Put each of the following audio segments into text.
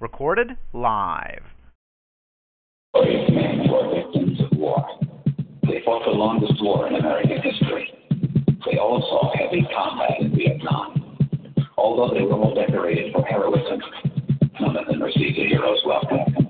Recorded live. Men were victims of war. They fought the longest war in American history. They all saw heavy combat in Vietnam. Although they were all decorated for heroism, none of them received a hero's welcome.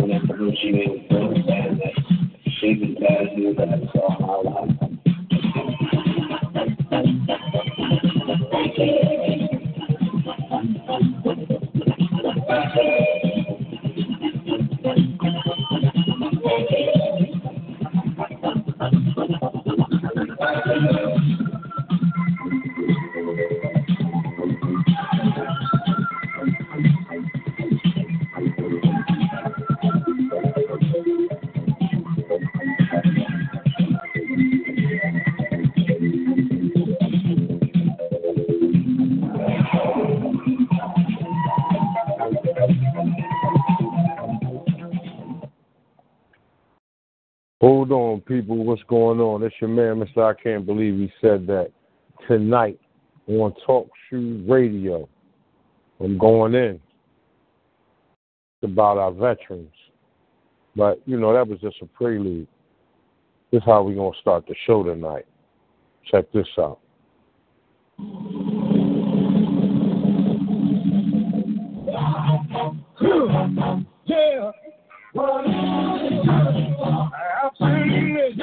And everybody went in for Ho I Can't Believe He Said That. Tonight on Talk Shoe Radio. I'm going in. It's about our veterans. But, you know, that was just a prelude. This is how we're going to start the show tonight. Check this out. Yeah. Absolutely.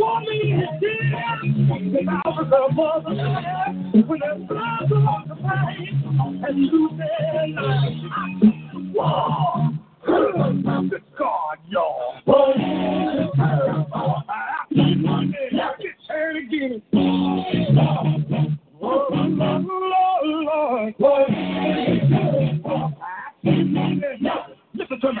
Woman is dead. The hours of mother. When the blood on the pain and life. Whoa. The God, y'all. Turn again. Oh, Lord, Lord. Listen to me.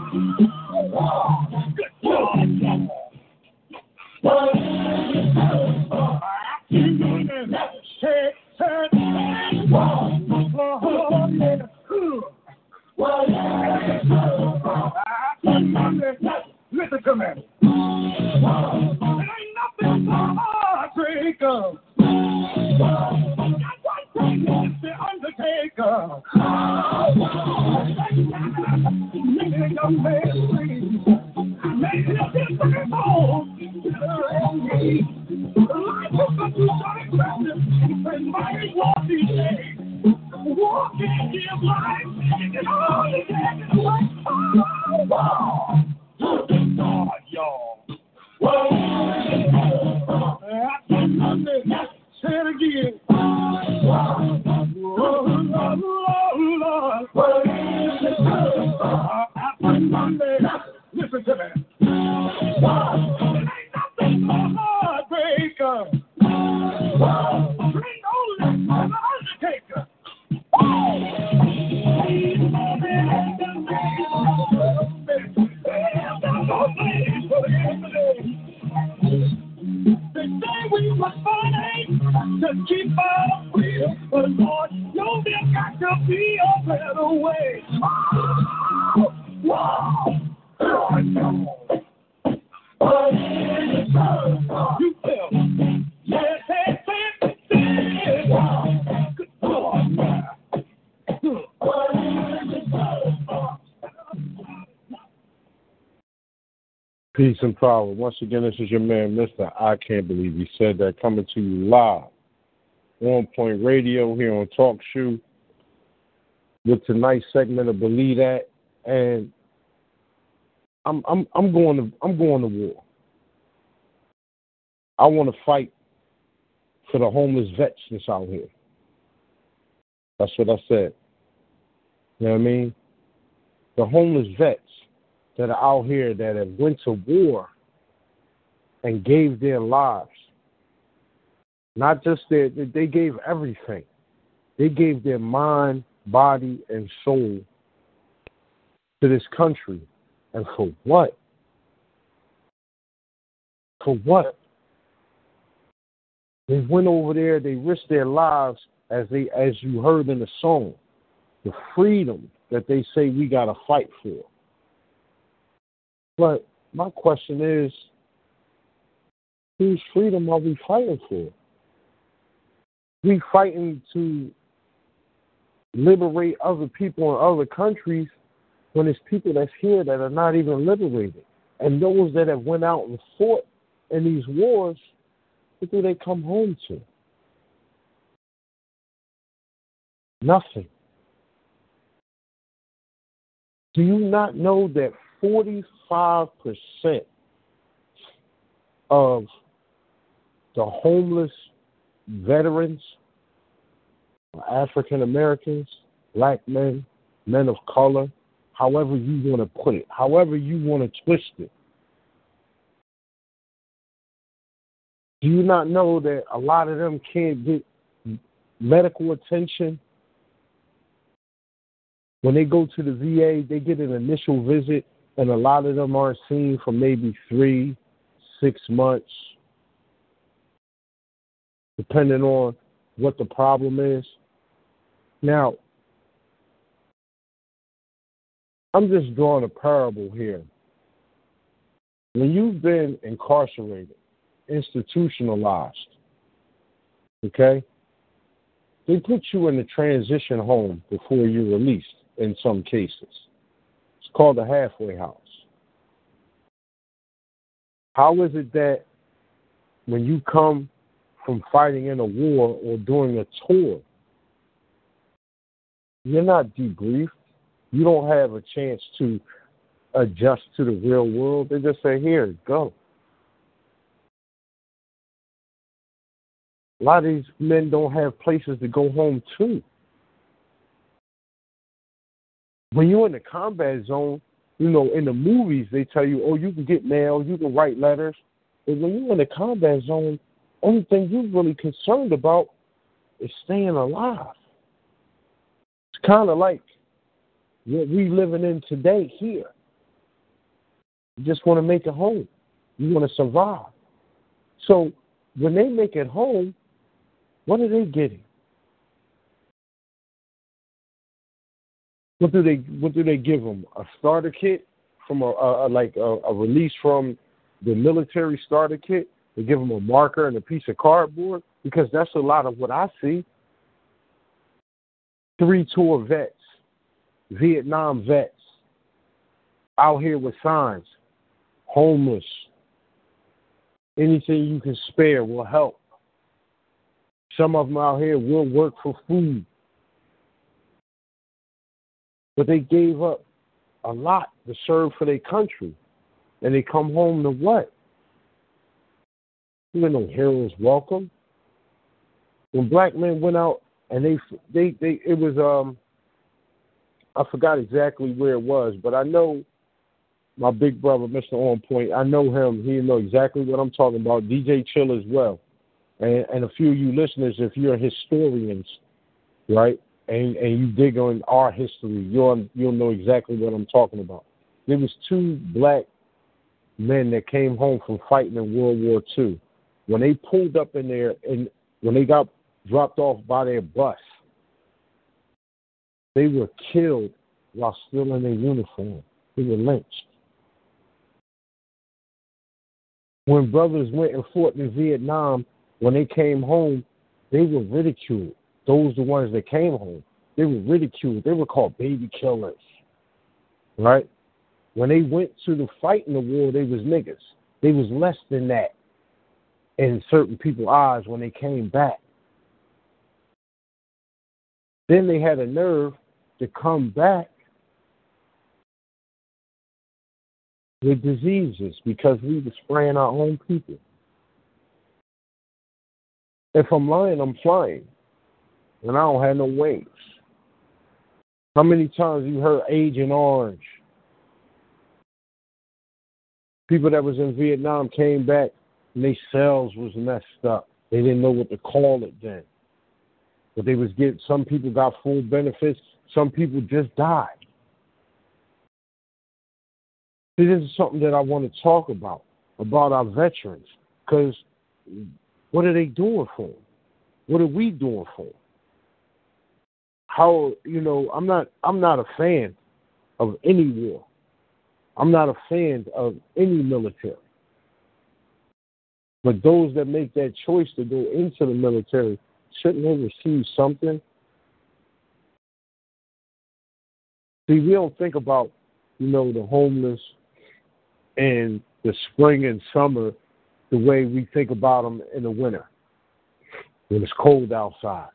Power. Once again, this is your man, Mr. I Can't Believe He Said That, coming to you live. On Point Radio here on Talk Shoe with tonight's segment of Believe That. And I'm I'm I'm going to I'm going to war. I want to fight for the homeless vets that's out here. That's what I said. You know what I mean? The homeless vets that are out here that have went to war and gave their lives. Not just their they gave everything. They gave their mind, body, and soul to this country. And for what? For what? They went over there, they risked their lives as they as you heard in the song. The freedom that they say we gotta fight for. But my question is, whose freedom are we fighting for? We fighting to liberate other people in other countries when it's people that's here that are not even liberated. And those that have went out and fought in these wars, what do they come home to? Nothing. Do you not know that 45% of the homeless veterans African Americans, black men, men of color, however you want to put it, however you want to twist it. Do you not know that a lot of them can't get medical attention? When they go to the VA, they get an initial visit, and a lot of them aren't seen for maybe three, six months, depending on what the problem is. Now, I'm just drawing a parable here. When you've been incarcerated, institutionalized, okay, they put you in a transition home before you're released in some cases. It's called a halfway house. How is it that when you come from fighting in a war or doing a tour, you're not debriefed? You don't have a chance to adjust to the real world. They just say, here, go. A lot of these men don't have places to go home to. When you're in the combat zone, you know, in the movies they tell you, oh, you can get mail, you can write letters, but when you're in the combat zone, only thing you're really concerned about is staying alive. It's kind of like what we living in today here. You just want to make it home. You want to survive. So when they make it home, what are they getting? What do they What do they give them? A starter kit from a, a, like a, a release from the military starter kit. They give them a marker and a piece of cardboard because that's a lot of what I see. Three tour vets, Vietnam vets, out here with signs, homeless. Anything you can spare will help. Some of them out here will work for food. But they gave up a lot to serve for their country. And they come home to what? You know, heroes welcome. When black men went out and they they they it was um I forgot exactly where it was, but I know my big brother, Mr. On Point. I know him. He know exactly what I'm talking about. DJ Chill as well, and and a few of you listeners, if you're historians, right, and and you dig on our history, you'll you'll know exactly what I'm talking about. There was two black men that came home from fighting in World War II. When they pulled up in there and when they got dropped off by their bus, they were killed while still in their uniform. They were lynched. When brothers went and fought in Vietnam, when they came home, they were ridiculed. Those the ones that came home. They were ridiculed. They were called baby killers. Right? When they went to the fight in the war, they was niggas. They was less than that in certain people's eyes when they came back. Then they had a nerve to come back with diseases because we were spraying our own people. If I'm lying, I'm flying. And I don't have no wings. How many times you heard Agent Orange? People that was in Vietnam came back and their cells was messed up. They didn't know what to call it then. But they was getting some people got full benefits, some people just died. This is something that I want to talk about, about our veterans. Because what are they doing for them? What are we doing for them? How you know, I'm not I'm not a fan of any war. I'm not a fan of any military. But those that make that choice to go into the military, shouldn't they receive something? See, we don't think about, you know, the homeless and the spring and summer the way we think about them in the winter when it's cold outside.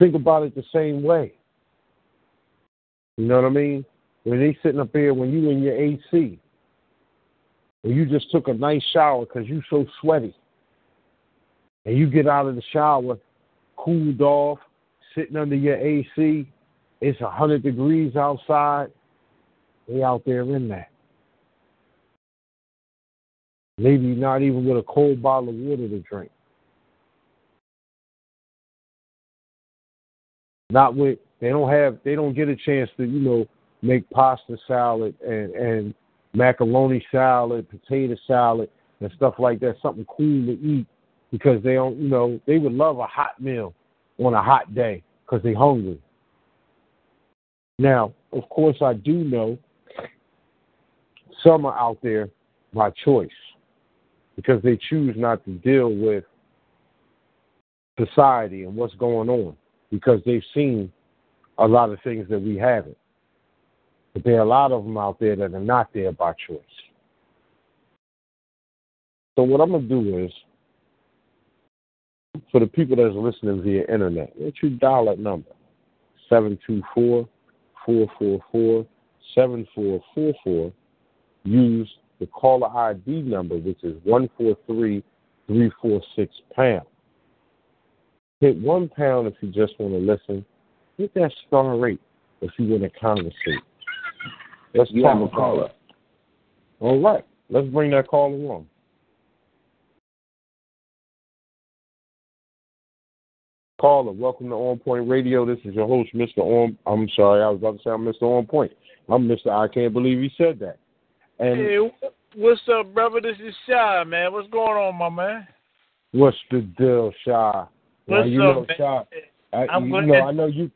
Think about it the same way. You know what I mean? When they sitting up there, when you in your AC, and you just took a nice shower because you so sweaty, and you get out of the shower, cooled off, sitting under your AC, it's a hundred degrees outside. They out there in that. Maybe not even with a cold bottle of water to drink. Not with they don't have they don't get a chance to, you know, make pasta salad and, and macaroni salad, potato salad and stuff like that, something cool to eat because they don't, you know, they would love a hot meal on a hot day because they're hungry. Now, of course, I do know some are out there by choice because they choose not to deal with society and what's going on because they've seen a lot of things that we haven't. But there are a lot of them out there that are not there by choice. So what I'm gonna do is, for the people that's listening via internet, let you dial that number, 724-444-7444. Use the caller ID number, which is 143346 pound. Hit one pound if you just want to listen. Hit that star rate. if you want to conversate. Let's You talk have a about caller. it. All right. Let's bring that caller along. Caller, welcome to On Point Radio. This is your host, Mr. On. I'm sorry, I was about to say I'm Mr. On Point. I'm Mr. I can't believe he said that. And Hey, what's up, brother? This is Shy, man. What's going on, my man? what's the deal, Shy? Now, What's you up, know, man? Shy. I, you know, I know you.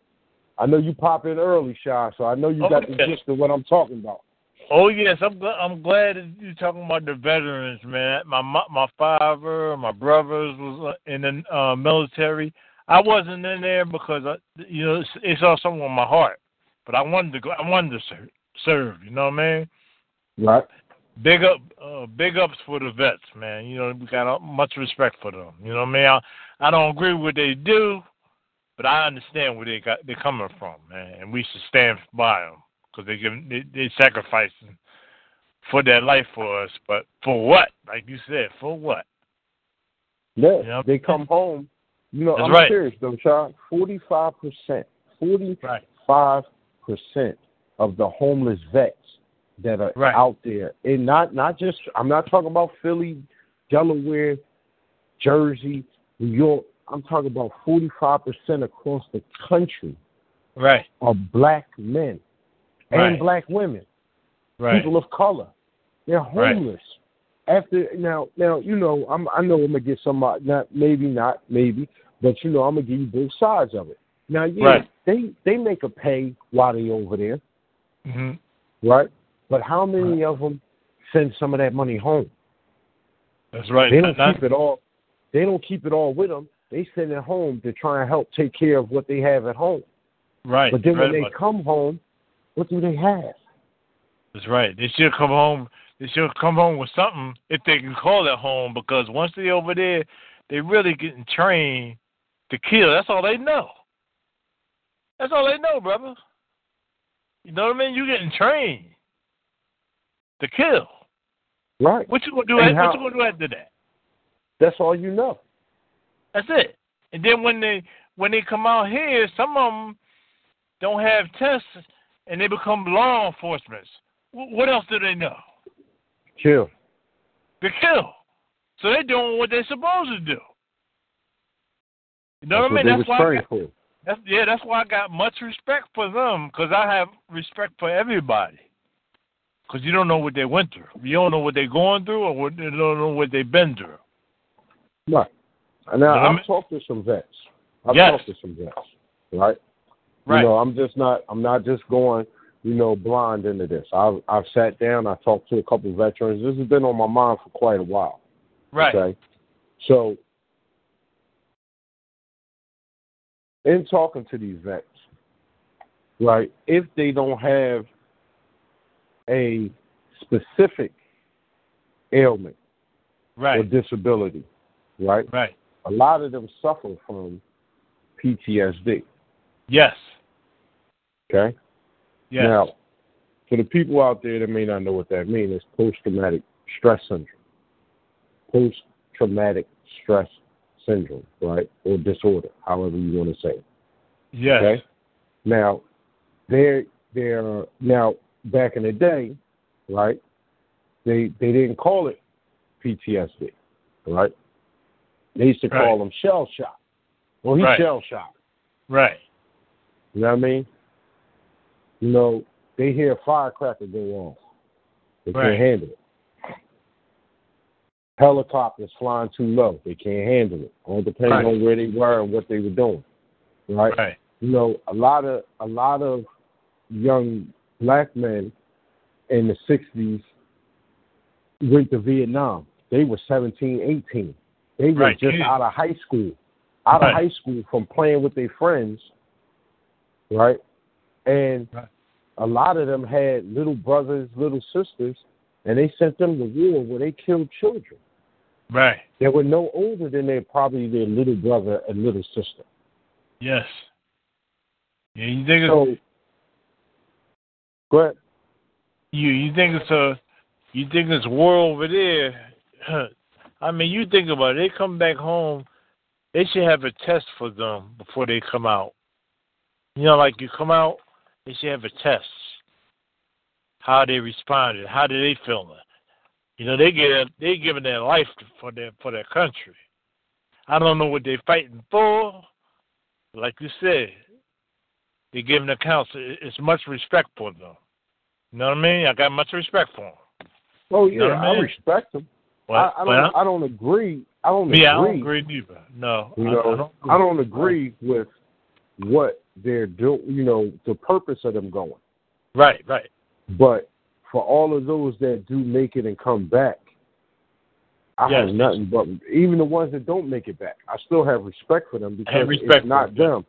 I know you pop in early, Shy. So I know you got the gist of what I'm talking about. Oh yes, I'm gl- I'm glad that you're talking about the veterans, man. My my father, my brothers was uh, in the uh, military. I wasn't in there because I, you know it's, it's all something on my heart, but I wanted to go. I wanted to serve. serve you know what I mean? Right. Big up, uh, big ups for the vets, man. You know we got uh, much respect for them. You know what I mean? I, I don't agree with what they do, but I understand where they got they're coming from, man, and we should stand by them because they give they, they sacrificing for their life for us. But for what? Like you said, for what? Yeah, Yep. they come home. You know, That's I'm right. serious though, Sean. Forty-five percent, forty-five percent of the homeless vets that are Right. out there, and not not just. I'm not talking about Philly, Delaware, Jersey, New York. I'm talking about forty-five percent across the country Right, are black men and Right. black women, right, people of color. They're Right. homeless. After now, now you know I'm I know I'm gonna get somebody not maybe not maybe, but you know I'm gonna give you both sides of it. Now yeah, Right. they they make a pay while they over there, hmm right? But how many of them send some of that money home? that's right. They don't Not- keep it all. They don't keep it all with them. They send it home to try and help take care of what they have at home. right, But then right when they about it. come home, what do they have? That's right. They should come home. They should come home with something if they can call it home. Because once they're over there, they really getting trained to kill. That's all they know. That's all they know, brother. You know what I mean? You getting trained to kill. Right. What you gonna do? How- what you gonna do after that? That's all you know. That's it. And then when they when they come out here, some of them don't have tests, and they become law enforcement. What else do they know? Kill. to kill. So they're doing what they're supposed to do. You know That's what I mean? That's why. I got, that's, yeah, that's why I got much respect for them because I have respect for everybody. Because you don't know what they went through. You don't know what they're going through, or what, you don't know what they've been through. Right. And now I've talked to some vets. I've Yes. talked to some vets. Right. Right. You know, I'm just not. I'm not just going. You know, blind into this. I've I've sat down. I talked to a couple of veterans. This has been on my mind for quite a while. right. Okay. So, in talking to these vets, right, if they don't have a specific ailment right. or disability, right, Right. a lot of them suffer from PTSD. Yes. Okay. Yes. Now, for the people out there that may not know what that means, it's post traumatic stress syndrome. Post traumatic stress syndrome, right? Or disorder, however you want to say it. yes. Okay. Now, they're they're now back in the day, right? They they didn't call it PTSD, right? They used to call Right. them shell shock. Well, he's Right. shell shocked. Right. You know what I mean? You know, they hear a firecracker go off. They Right. can't handle it. Helicopters flying too low. They can't handle it. All depends Right. on where they were and what they were doing. Right? Right. You know, a lot of a lot of young black men in the sixties went to Vietnam. They were 17, 18. They were Right. just out of high school. Out Right. of high school from playing with their friends. Right? And Right. a lot of them had little brothers, little sisters, and they sent them to war where they killed children. Right. They were no older than their probably their little brother and little sister. Yes. Yeah. You think it's So go ahead. You you think it's a you think it's war over there? I mean, you think about it. They come back home, they should have a test for them before they come out. You know, like you come out they should have a test. How they responded, how did they feel? You know, they get they giving their life for their for their country. I don't know what they're fighting for. Like you said, they're giving accounts. It's much respect for them. You know what I mean? I got much respect for them. Oh yeah, You know I I respect them. But, I, I don't. I don't agree. I don't I agree. don't agree neither. No, You I, know, I don't. Agree. I don't agree with what they're doing. You know, the purpose of them going. Right, right. But for all of those that do make it and come back, I Yes. have nothing but even the ones that don't make it back. I still have respect for them because it's not them.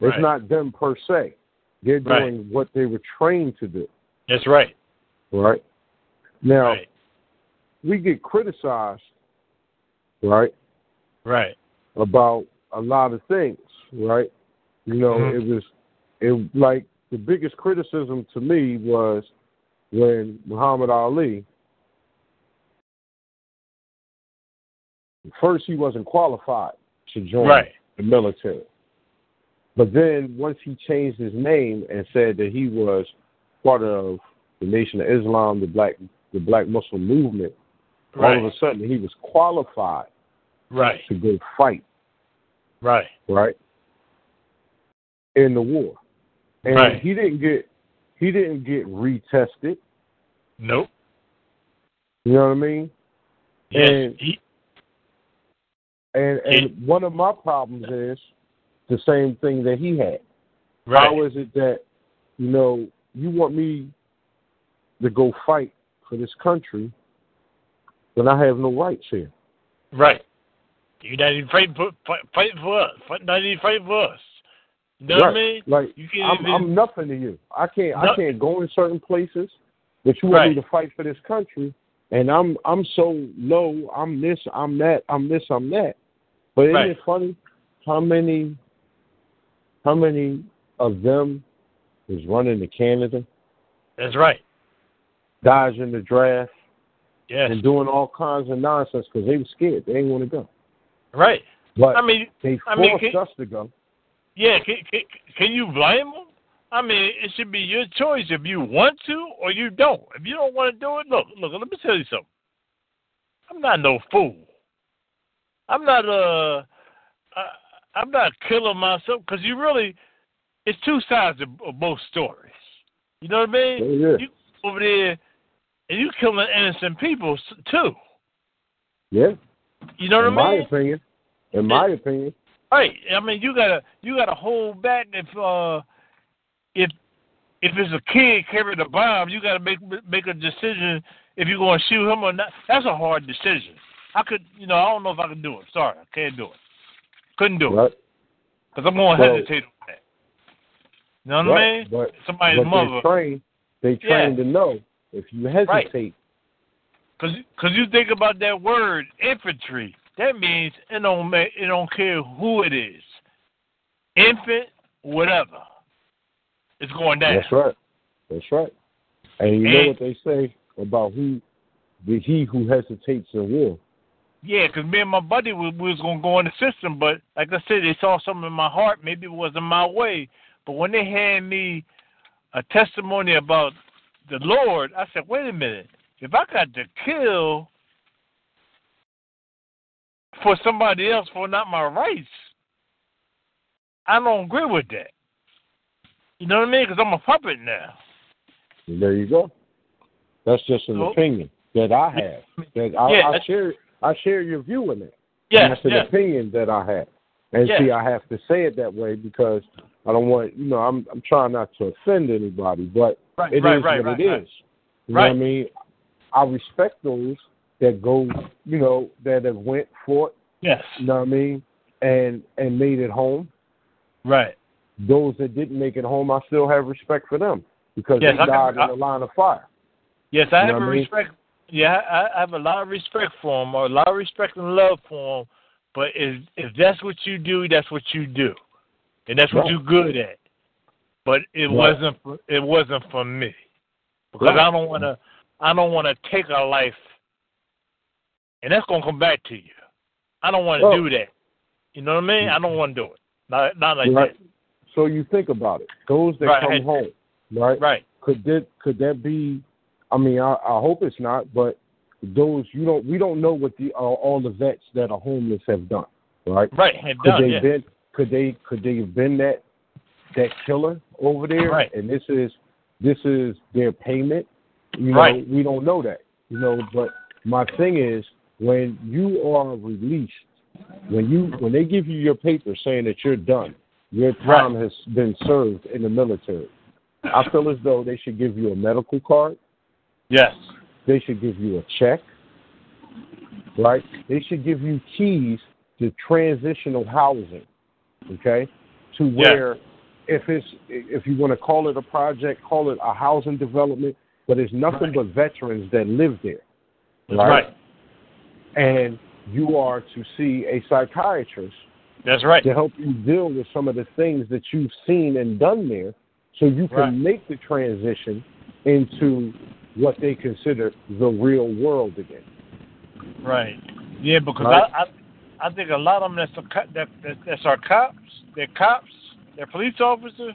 It's Right. not them per se. They're Right. doing what they were trained to do. That's right. Right now, Right, we get criticized, right, right. about a lot of things, right? You know, Mhm. it was it like the biggest criticism to me was when Muhammad Ali first he wasn't qualified to join Right. the military. But then once he changed his name and said that he was part of the Nation of Islam, the black the black Muslim movement, Right. all of a sudden he was qualified Right. to go fight Right. right, in the war. And Right. he didn't get he didn't get retested. Nope. You know what I mean? Yes. And- he, And and one of my problems is the same thing that he had. right. How is it that, you know, you want me to go fight for this country when I have no rights here? Right. You're not even fighting for, fight, fighting for us. Not even fighting for us. You know what I mean? Like You can't I'm even- I'm nothing to you. I can't I can't go in certain places, that you want me to fight for this country, and I'm I'm so low. I'm this. I'm that. I'm this. I'm that. But isn't Right. it funny how many how many of them is running to Canada, That's right. dodging the draft, Yes. and doing all kinds of nonsense because they were scared. They didn't want to go. Right. But I mean, they I forced mean, can- us to go. yeah. Can, can, can you blame them? I mean, it should be your choice if you want to or you don't. If you don't want to do it, look, look. Let me tell you something. I'm not no fool. I'm not uh, I, I'm not killing myself because you really, it's two sides of, of both stories. You know what I mean? Yeah. You over there, and you killing innocent people too. yeah. You know what I mean? in my opinion, in my opinion, Right. I mean, you gotta you gotta hold back if uh if if it's a kid carrying a bomb, you gotta make make a decision if you're gonna shoot him or not. That's a hard decision. I could, you know, I don't know if I can do it. Sorry, I can't do it. Couldn't do it right? because I'm gonna Well- hesitate on that. You know what I mean? But Somebody's but mother. they train, they Yeah. to know if you hesitate, Because cause you think about that word infantry, that means it don't ma it don't care who it is, infant, whatever. It's going down. that's right, that's right. And you know what they say about who, the he who hesitates in war. Yeah, 'cause me and my buddy we, we was gonna go in the system, but like I said, they saw something in my heart. Maybe it wasn't my way. But when they had me a testimony about the Lord, I said, wait a minute. If I got to kill for somebody else for not my rights, I don't agree with that. You know what I mean? Because I'm a puppet now. And there you go. That's just an So- opinion that I have. That I, Yeah, I share. I share your view in that. And Yes, that's an yes, opinion that I have. And Yes. see, I have to say it that way because I don't want, you know, I'm I'm trying not to offend anybody, but right, it is right, right, what right, it right. is. You know what I mean? I respect those that go, you know, that have went, fought, Yes, you know what I mean, and and made it home. right. Those that didn't make it home, I still have respect for them because Yes, they I died I- in the line of fire. Yes, I You have a mean? respect. Yeah, I, I have a lot of respect for them, or a lot of respect and love for them. But if if that's what you do, that's what you do, and that's what Right. you're good at. But it Right. wasn't. For, it wasn't for me because Right. I don't want to. I don't want to take a life, and that's gonna come back to you. I don't want to Well- do that. You know what I mean? I don't want to do it. Not not like Right. that. So you think about it. Those that Right. come home, right? Right. Could that could that be? I mean, I, I hope it's not, but those you don't we don't know what the uh, all the vets that are homeless have done, right? Right. Have Could done. they Yeah. been could they could they have been that that killer over there? Right. And this is this is their payment. You know, Right. we don't know that. You know, but my thing is when you are released, when you when they give you your paper saying that you're done, your time has been served in the military. I feel as though they should give you a medical card. Yes. They should give you a check, right? They should give you keys to transitional housing, okay? To where, if it's if you want to call it a project, call it a housing development, but it's nothing but veterans that live there, right? right. And you are to see a psychiatrist That's right. to help you deal with some of the things that you've seen and done there so you can Right. make the transition into what they consider the real world again. Right. Yeah, because Right. I, I I think a lot of them that's a, that, that that's our cops. They're cops. They're police officers.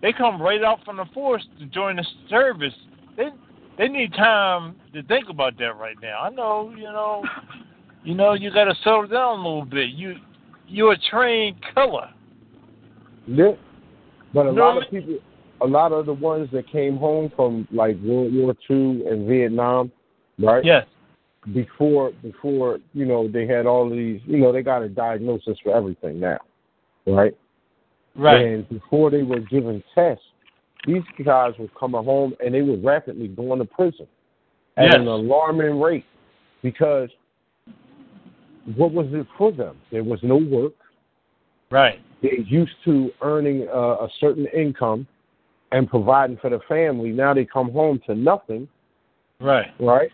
They come right out from the force to join the service. They they need time to think about that right now. I know, you know, you know, you got to settle down a little bit. You you're a trained killer. Yeah. But a You know lot of people, a lot of the ones that came home from like World War II and Vietnam, right? Yes. Before, before you know, they had all these. You know, they got a diagnosis for everything now, right? Right. And before they were given tests, these guys were coming home and they were rapidly going to prison at Yes. an alarming rate because what was it for them? There was no work. Right. They're used to earning uh, a certain income and providing for the family. Now they come home to nothing, Right. right?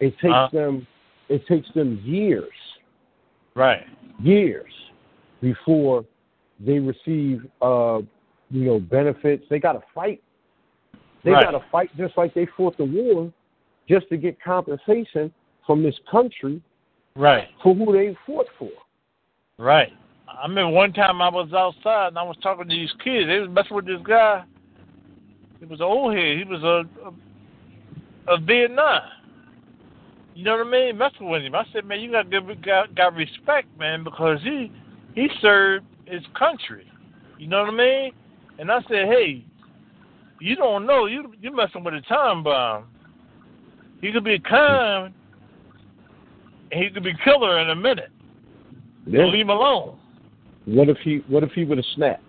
It takes Uh-huh. them it takes them years, Right. years before they receive uh, you know benefits. They got to fight. They Right. got to fight just like they fought the war, just to get compensation from this country Right. for who they fought for. Right. I remember one time I was outside and I was talking to these kids. They was messing with this guy. He was an old head. He was a a, a Vietnam. You know what I mean? Messing with him. I said, man, you got to give got, got respect, man, because he he served his country. You know what I mean? And I said, hey, you don't know. You you messing with a time bomb. He could be kind, and he could be killer in a minute. Yeah. Leave him alone. What if he What if he would have snapped?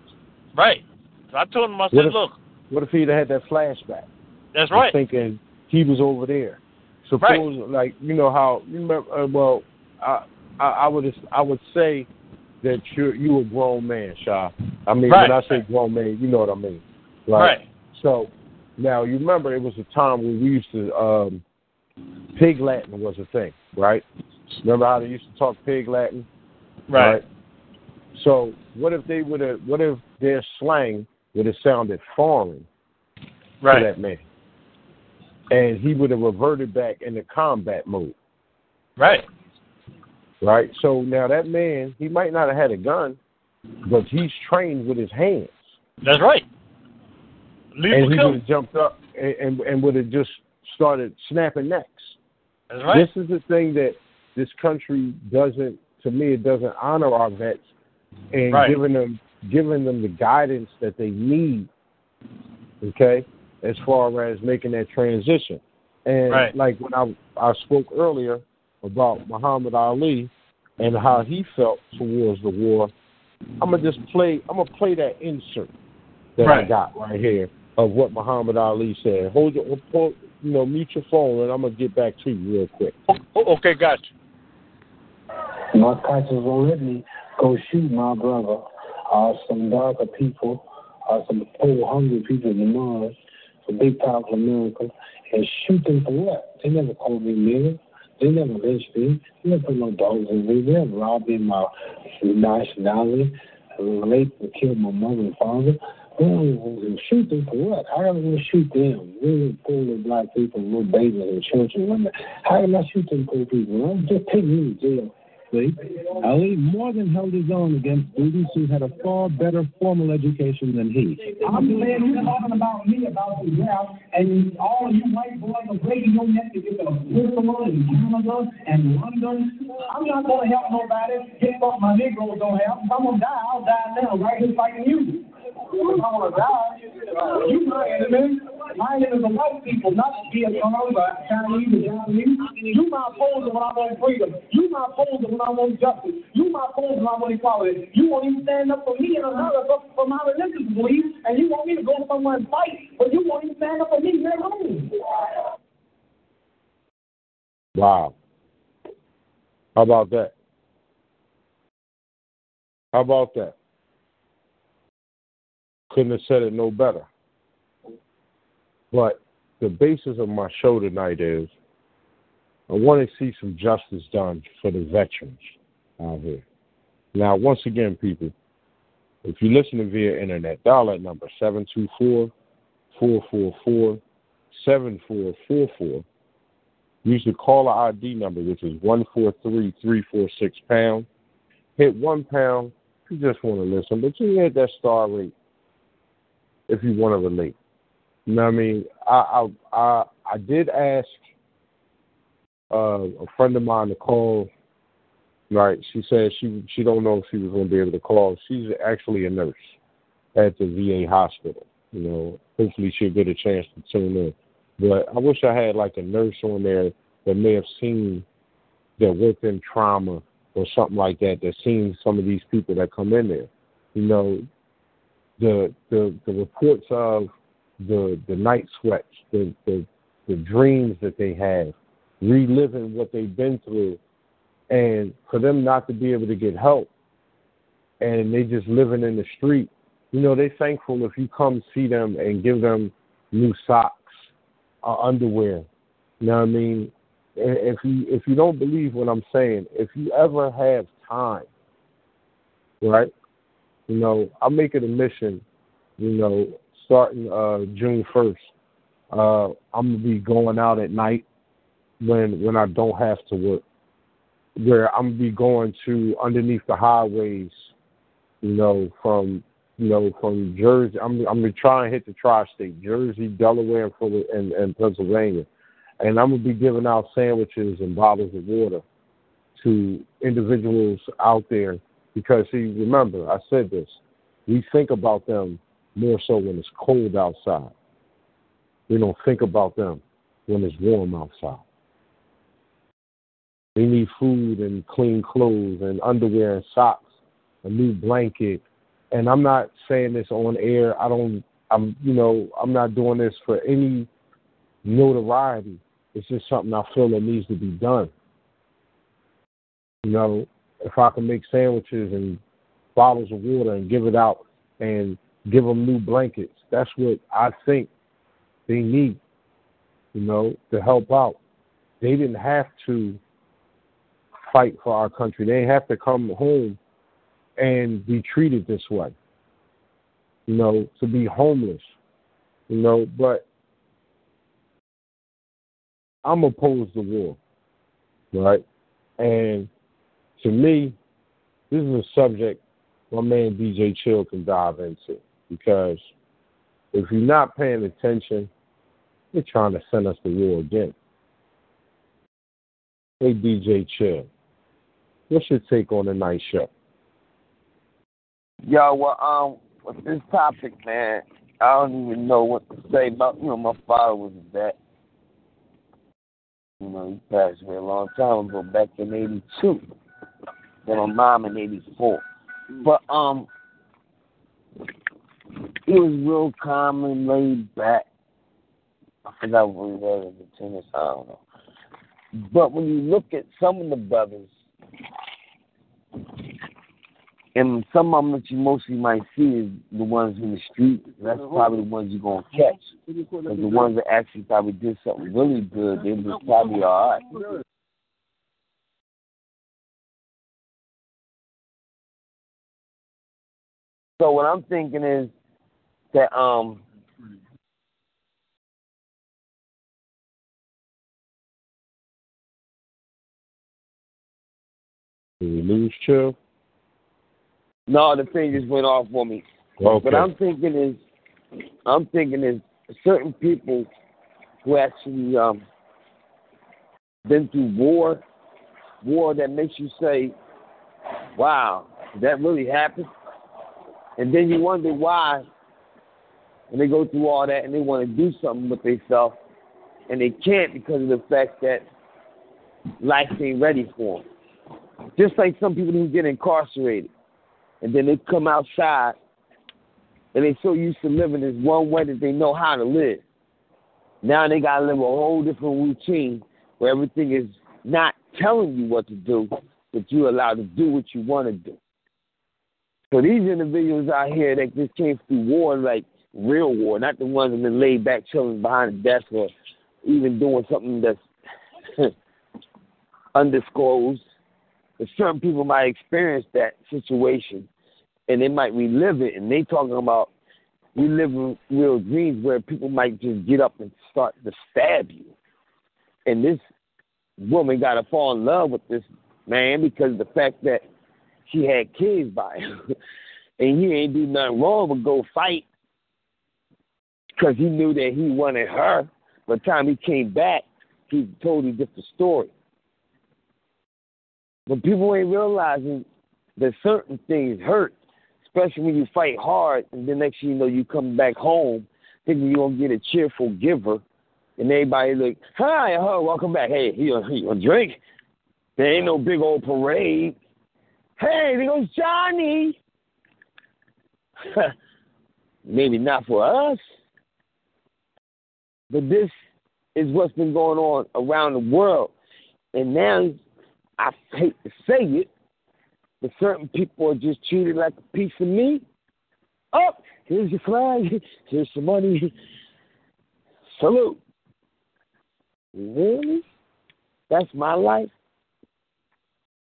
Right. So I told him, I said, if- look, What if he'd had that flashback? that's right. Thinking he was over there. Suppose, like you know how you remember? Uh, well, I, I I would I would say that you you a grown man, Sha. I mean, Right. when I say grown man, you know what I mean, Right. So now you remember it was a time when we used to um pig Latin was a thing, right? Remember how they used to talk pig Latin? Right. So what if they would have? What if their slang would have sounded foreign Right. to that man, and he would have reverted back into combat mode, Right. Right? So now that man, he might not have had a gun, but he's trained with his hands, That's right. Leave and he would have jumped up and, and and would have just started snapping necks. That's right. This is the thing that this country doesn't. To me, it doesn't honor our vets and Right. giving them giving them the guidance that they need. Okay, as far as making that transition, and Right. like when I I spoke earlier about Muhammad Ali and how he felt towards the war, I'm gonna just play. I'm gonna play that insert that I got right here of what Muhammad Ali said. Hold your, hold, you know, mute your phone, and I'm gonna get back to you real quick. Oh, oh, okay, got you. My conscience won't let me go shoot my brother. Uh, some darker people, uh, some poor, hungry people in the mud, some big powerful America, and shoot them for what? They never called me nigger. They never lynched me. They never put no dogs in me. They never robbed me of my nationality, raped and killed my mother and father. Well, shoot them for what? How am I to shoot them? Little poor little black people, little babies and children. How am I shoot them poor people? Well, just take me to jail See, Ali more than held his own against students who had a far better formal education than he. I'm saying you're talking about me about the draft, and all you white boys are breaking your neck to get the Switzerland and Canada and London. I'm not going to help nobody. Hit what my Negroes don't have. If I'm going to die, I'll die now, right here fighting you. I'm to die, you my enemy. My enemy is the white people, not Vietnam, but Chinese or Japanese. You my opposer when I want freedom. You my opposer when I want justice. You my opposer when I want equality. You won't even stand up for me in America for my religious beliefs, and you want me to go somewhere and fight, but you won't even stand up for me at home. Wow. How about that? How about that? Couldn't have said it no better. But the basis of my show tonight is I want to see some justice done for the veterans out here. Now, once again, people, if you're listening via internet, dial that number 724 444 7444. Use the caller ID number, which is 143346 pound. Hit one pound if you just want to listen, but you hit that star rate if you want to relate. You know what I mean? I I I, I did ask uh, a friend of mine to call. Right, she said she she don't know if she was going to be able to call. She's actually a nurse at the VA hospital. You know, hopefully she'll get a chance to tune in. But I wish I had like a nurse on there that may have seen that worked in trauma or something like that. That seen some of these people that come in there. You know, the the the reports of the the night sweats, the the the dreams that they have, reliving what they've been through, and for them not to be able to get help, and they just living in the street. You know, they're thankful if you come see them and give them new socks or underwear. You know what I mean? If you if you don't believe what I'm saying, if you ever have time, right? You know, I'll make it a mission, you know, starting uh June first. Uh I'm gonna be going out at night when when I don't have to work. Where I'm gonna be going to underneath the highways, you know, from you know, from Jersey I'm I'm gonna try and hit the tri state, Jersey, Delaware and, and, and Pennsylvania. And I'm gonna be giving out sandwiches and bottles of water to individuals out there because see, remember, I said this. We think about them more so when it's cold outside. We don't think about them when it's warm outside. They need food and clean clothes and underwear and socks, a new blanket. And I'm not saying this on air. I don't I'm you know, I'm not doing this for any notoriety. It's just something I feel that needs to be done. You know, if I can make sandwiches and bottles of water and give it out and give them new blankets, that's what I think they need, you know, to help out. They didn't have to fight for our country. They have to come home and be treated this way, you know, to be homeless, you know, but I'm opposed to war, right? And to me, this is a subject my man DJ Chill can dive into because if you're not paying attention, they're trying to send us to war again. Hey DJ Chill, what's your take on the night show? Yo, well, um, with this topic, man, I don't even know what to say about. You know, my father was a vet. You know, he passed away a long time ago, back in '82 than my mom in '84. But um, he was real calm and laid back. I forgot what he was in the tennis. I don't know. But when you look at some of the brothers, and some of them that you mostly might see is the ones in the street. That's probably the ones you're gonna catch. But the ones that actually probably did something really good, they was probably all right. So what I'm thinking is that um Did we lose Chill? No, the thing just went off for me. Okay. But I'm thinking is, I'm thinking is certain people who actually um been through war, war that makes you say, "Wow, did that really happen?" And then you wonder why, and they go through all that and they want to do something with themselves, and they can't because of the fact that life ain't ready for them. Just like some people who get incarcerated, and then they come outside, and they so used to living this one way that they know how to live. Now they gotta live a whole different routine where everything is not telling you what to do, but you're allowed to do what you want to do. So these individuals out here that just came through war, like real war, not the ones that been laid back chilling behind the desk or even doing something that's undisclosed. But certain people might experience that situation and they might relive it and they talking about reliving real dreams where people might just get up and start to stab you. And this woman got to fall in love with this man because the fact that she had kids by him. and he ain't do nothing wrong but go fight because he knew that he wanted her. By the time he came back, he totally different story. But people ain't realizing that certain things hurt, especially when you fight hard, and then next thing you know, you come back home thinking you're gonna get a cheerful giver, and everybody like, "Hi, oh, welcome back. Hey, you a drink? There ain't no big old parade. Hey, there goes Johnny. Maybe not for us, but this is what's been going on around the world, and now I hate to say it, but certain people are just treated like a piece of meat. Oh, here's your flag. Here's some money. Salute. Really? That's my life?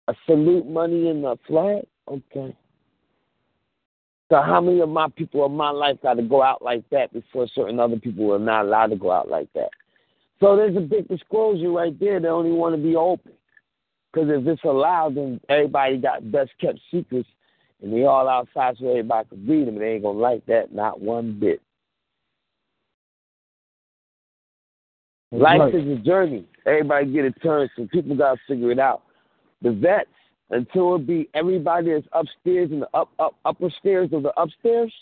A salute money in the flag? Okay. So how many of my people in my life got to go out like that before certain other people are not allowed to go out like that? So there's a big disclosure right there. They only want to be open. Because if it's allowed, then everybody got best kept secrets, and they all outside so everybody can read them. And they ain't gonna like that, not one bit. Life right. is a journey. Everybody get a turn, so people gotta figure it out. The vets, until it be everybody that's upstairs in the up up upper stairs of the upstairs,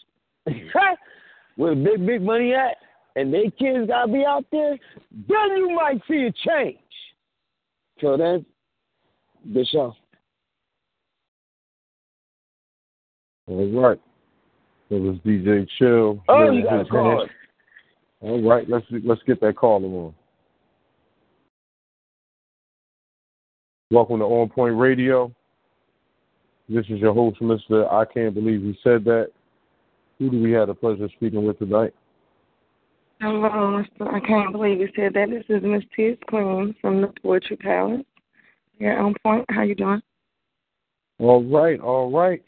where the big big money at, and they kids gotta be out there, then you might see a change. Till then, good show. All right. It was DJ Chill. Oh, you got a call. All right, let's let's get that caller on. Welcome to On Point Radio. This is your host, Mr. I Can't Believe He Said That. Who do we have the pleasure of speaking with tonight? Hello, Mr. I can't believe you said that. This is Miss Tiz Queen from the Poetry Palace. Here on point. How you doing? All right, all right.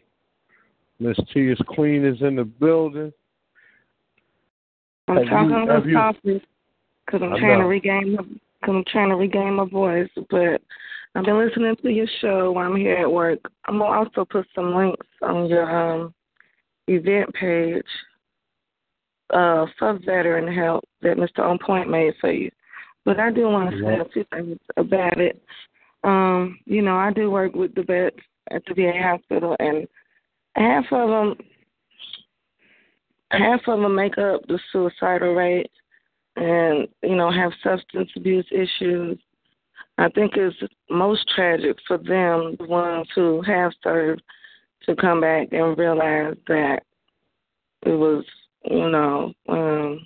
Miss T is Queen is in the building. I'm Have talking you- a have little because I'm I trying to regain my cause I'm trying to regain my voice. But I've been listening to your show while I'm here at work. I'm gonna also put some links on your um event page uh for veteran help that Mr. On Point made for you. But I do want to say a few things about it. Um, you know, I do work with the vets at the VA hospital, and half of them, half of them make up the suicidal rate, and you know have substance abuse issues. I think it's most tragic for them, the ones who have served, to come back and realize that it was, you know, um,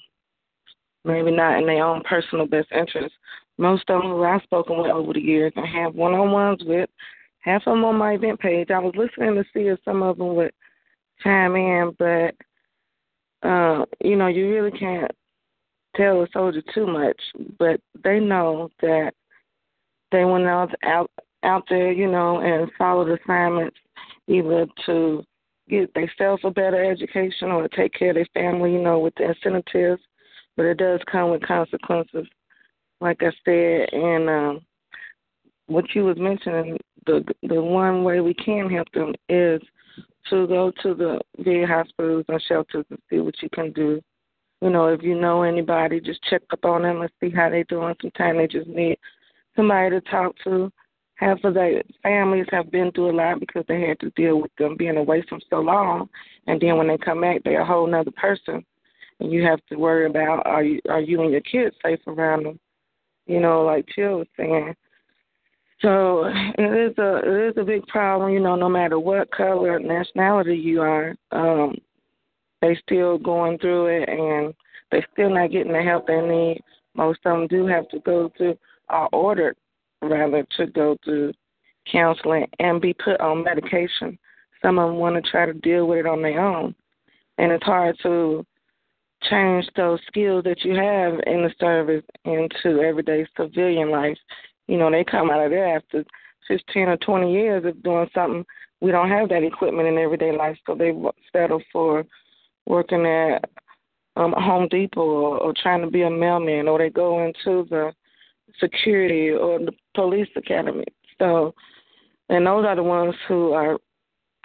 maybe not in their own personal best interest. Most of them who I've spoken with over the years and have one on ones with, half of them on my event page. I was listening to see if some of them would chime in, but uh, you know, you really can't tell a soldier too much, but they know that they went out out out there, you know, and followed assignments either to get themselves a better education or take care of their family, you know, with the incentives. But it does come with consequences, like I said, and um what you was mentioning the the one way we can help them is to go to the VA hospitals and shelters and see what you can do. You know, if you know anybody, just check up on them and see how they're doing. Sometimes they just need somebody to talk to. Half of their families have been through a lot because they had to deal with them being away from so long, and then when they come back, they're a whole nother person, and you have to worry about are you are you and your kids safe around them? You know, like Chill was saying. So it is a it is a big problem. You know, no matter what color nationality you are, um, they still going through it, and they still not getting the help they need. Most of them do have to go to are ordered rather to go through counseling and be put on medication. Some of them want to try to deal with it on their own, and it's hard to change those skills that you have in the service into everyday civilian life. You know, they come out of there after 15 or 20 years of doing something. We don't have that equipment in everyday life, so they settle for working at um, Home Depot or, or trying to be a mailman, or they go into the security or the police academy. So, and those are the ones who are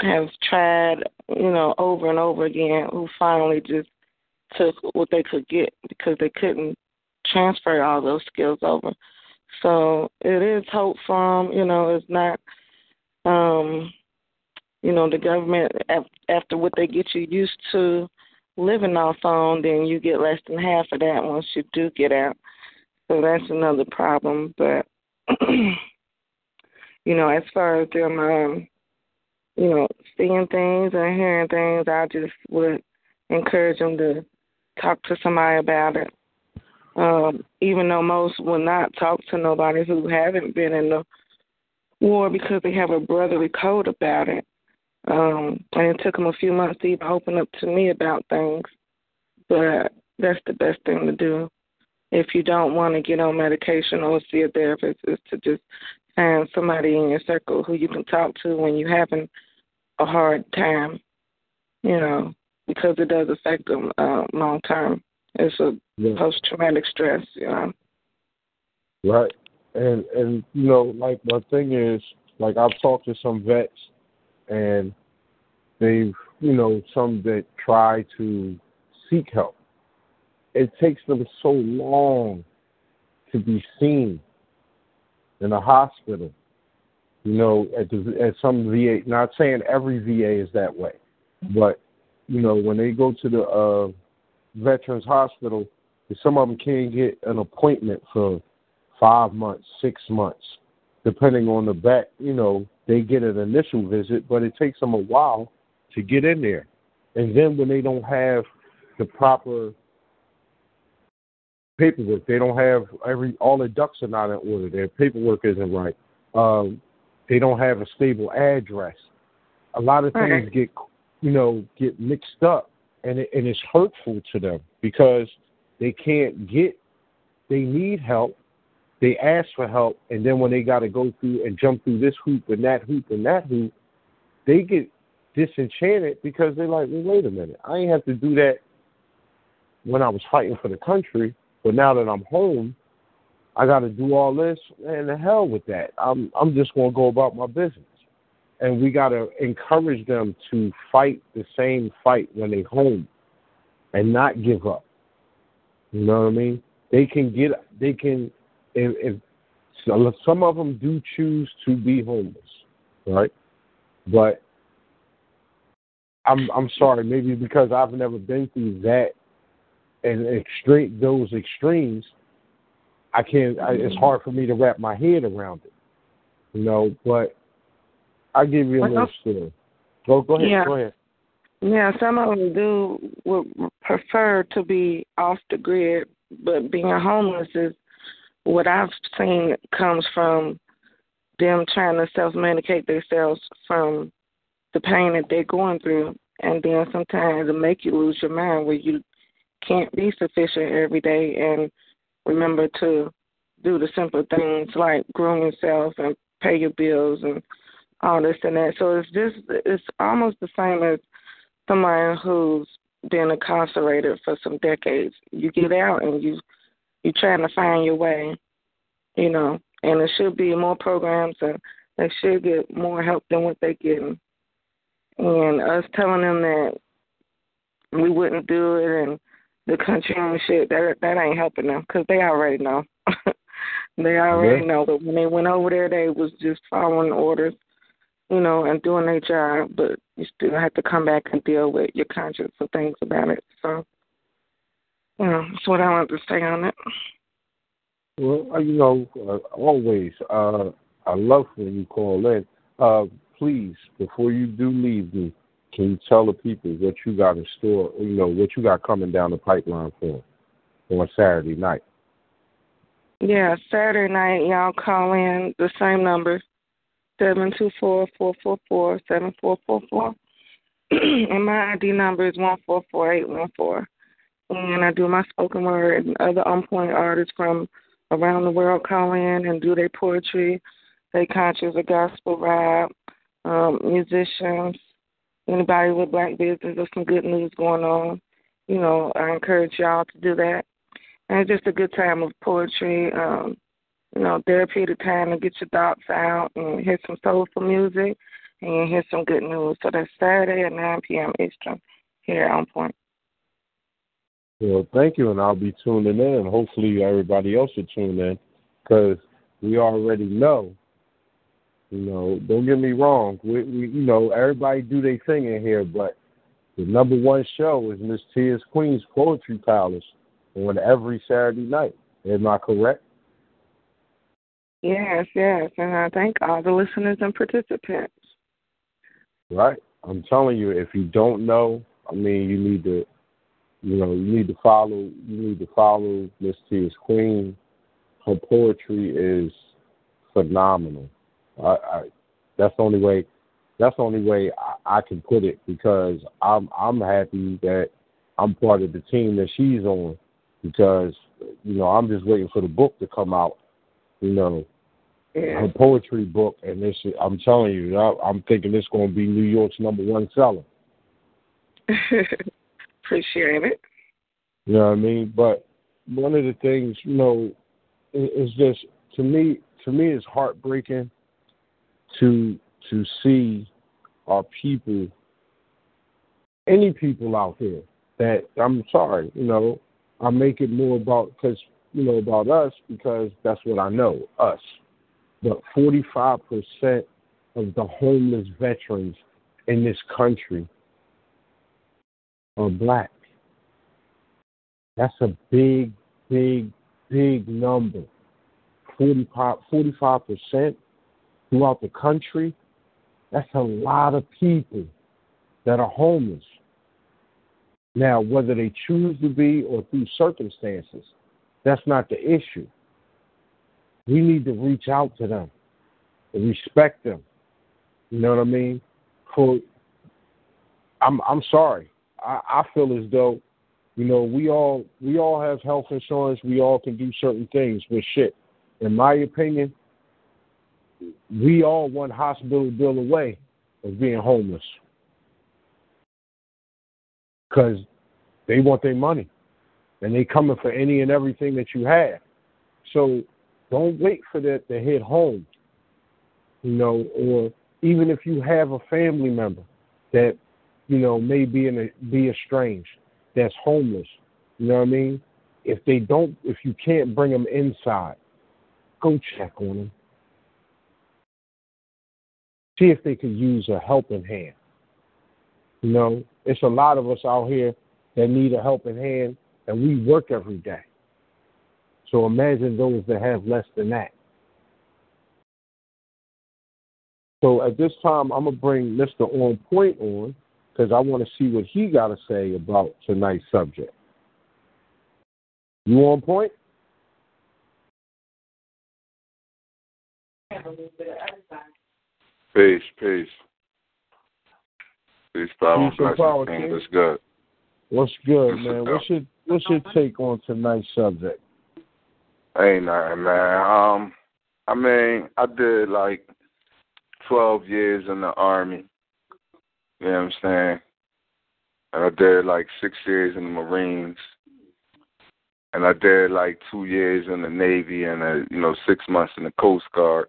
have tried, you know, over and over again, who finally just took what they could get because they couldn't transfer all those skills over. So it is hope from, you know, it's not, um, you know, the government after what they get you used to living off on, then you get less than half of that once you do get out. So that's another problem. But you know, as far as them, um, you know, seeing things and hearing things, I just would encourage them to talk to somebody about it. Um, even though most will not talk to nobody who haven't been in the war because they have a brotherly code about it. Um, and it took them a few months to even open up to me about things. But that's the best thing to do if you don't want to get on medication or see a therapist, is to just find somebody in your circle who you can talk to when you're having a hard time, you know, because it does affect them uh, long term. It's a yeah. post traumatic stress, you know. Right. And and you know, like my thing is like I've talked to some vets and they've you know, some that try to seek help it takes them so long to be seen in a hospital. You know, at, the, at some VA. Not saying every VA is that way, but you know, when they go to the uh, Veterans Hospital, some of them can't get an appointment for five months, six months, depending on the back. You know, they get an initial visit, but it takes them a while to get in there. And then when they don't have the proper paperwork. They don't have every all their ducks are not in order. Their paperwork isn't right. Um, they don't have a stable address. A lot of things right. get you know get mixed up, and it, and it's hurtful to them because they can't get. They need help. They ask for help, and then when they got to go through and jump through this hoop and that hoop and that hoop, they get disenchanted because they're like, well, wait a minute, I ain't have to do that when I was fighting for the country. But now that I'm home, I got to do all this. and the hell with that. I'm I'm just gonna go about my business. And we got to encourage them to fight the same fight when they home, and not give up. You know what I mean? They can get. They can. If, if some of them do choose to be homeless, right? But I'm I'm sorry, maybe because I've never been through that and extreme those extremes, I can't. I, it's mm-hmm. hard for me to wrap my head around it. You know, but I give you a little story. Go, go ahead. Yeah. Go ahead. Yeah, some of them do would prefer to be off the grid, but being homeless is what I've seen comes from them trying to self medicate themselves from the pain that they're going through, and then sometimes it make you lose your mind where you can't be sufficient every day and remember to do the simple things like groom yourself and pay your bills and all this and that. So it's just it's almost the same as somebody who's been incarcerated for some decades. You get out and you you're trying to find your way, you know. And there should be more programs and they should get more help than what they're getting. And us telling them that we wouldn't do it and the country and shit, that that ain't helping them because they already know. they already Yeah. know that when they went over there, they was just following orders, you know, and doing their job. But you still have to come back and deal with your conscience and things about it. So, you know, that's what I want to say on it. Well, uh, you know, uh, always. Uh, I love when you call in. Uh, please, before you do leave me, can you tell the people what you got in store? You know, what you got coming down the pipeline for on Saturday night. Yeah, Saturday night, y'all call in the same number, seven two four four four four seven four four four, and my ID number is one four four eight one four. And I do my spoken word and other on point artists from around the world call in and do their poetry, they conscious, a gospel rap, um, musicians, anybody with black business or some good news going on. You know, I encourage y'all to do that. And it's just a good time of poetry, um, you know, therapeutic time to get your thoughts out and hear some soulful music and hear some good news. So that's Saturday at 9 p.m. Eastern here on Point. Well, thank you, and I'll be tuning in. Hopefully, everybody else will tune in because we already know. You know, don't get me wrong. We, we, you know, everybody do their thing in here, but the number one show is Miss Tia's Queen's Poetry Palace on every Saturday night. Am I correct? Yes, yes. And I thank all the listeners and participants. Right. I'm telling you, if you don't know, I mean, you need to, you know, you need to follow. You need to follow Miss Tia's Queen. Her poetry is phenomenal. I, I that's the only way. That's the only way I, I can put it because I'm I'm happy that I'm part of the team that she's on because you know I'm just waiting for the book to come out. You know, Yeah. her poetry book, and this I'm telling you, I, I'm thinking it's going to be New York's number one seller. Appreciate it. You know what I mean? But one of the things, you know, is just to me, to me, it's heartbreaking to to see our people, any people out there that I'm sorry, you know, I make it more about because you know about us because that's what I know, us. But 45 percent of the homeless veterans in this country are black. That's a big, big, big number. 45 percent throughout the country. That's a lot of people that are homeless. Now, whether they choose to be or through circumstances, that's not the issue. We need to reach out to them and respect them. You know what I mean? For I'm I'm sorry. I, I feel as though, you know, we all we all have health insurance, we all can do certain things, but shit, in my opinion, we all one hospital bill away of being homeless. Because they want their money. And they coming for any and everything that you have. So don't wait for that to hit home. You know, or even if you have a family member that, you know, may be in a, be estranged, that's homeless. You know what I mean? If they don't if you can't bring them inside, go check on them. See if they could use a helping hand. You know, it's a lot of us out here that need a helping hand, and we work every day. So imagine those that have less than that. So at this time, I'm gonna bring Mr. On Point on because I want to see what he got to say about tonight's subject. You on point? Peace, peace. Peace, power, Peace and power. What's good? What's good, man? What's your what's your take on tonight's subject? Ain't nothing, man. Um, I mean, I did like twelve years in the army. You know what I'm saying? And I did like six years in the Marines. And I did like two years in the Navy and uh, you know six months in the Coast Guard.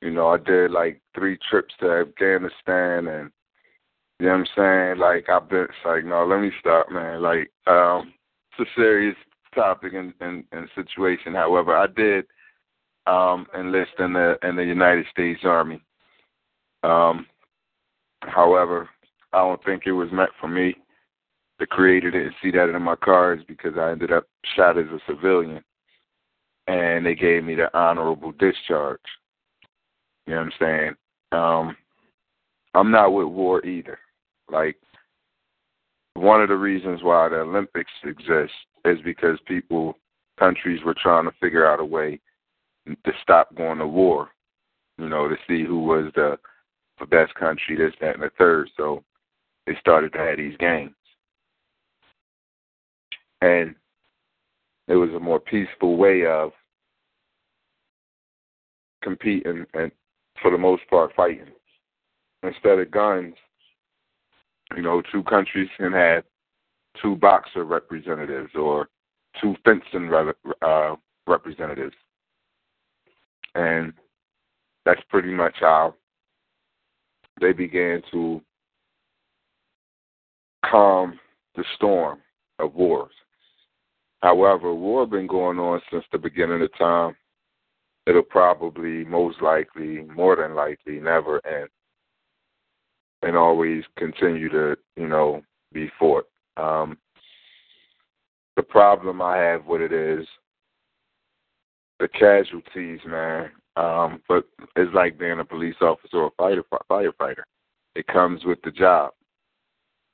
You know, I did like three trips to Afghanistan and you know what I'm saying? Like I've been like, no, let me stop, man. Like, um, it's a serious topic and, and, and situation. However, I did um enlist in the in the United States Army. Um however, I don't think it was meant for me. The creator didn't see that in my cards because I ended up shot as a civilian and they gave me the honorable discharge. You know what I'm saying? Um I'm not with war either. Like one of the reasons why the Olympics exist is because people countries were trying to figure out a way to stop going to war. You know, to see who was the the best country, this, that, and the third. So they started to have these games. And it was a more peaceful way of competing and for the most part fighting. Instead of guns, you know, two countries can have two boxer representatives or two fencing uh, representatives. And that's pretty much how they began to calm the storm of wars. However, war been going on since the beginning of time. It'll probably, most likely, more than likely, never end, and always continue to, you know, be fought. Um, the problem I have with it is the casualties, man. Um, but it's like being a police officer or a fighter, firefighter. It comes with the job.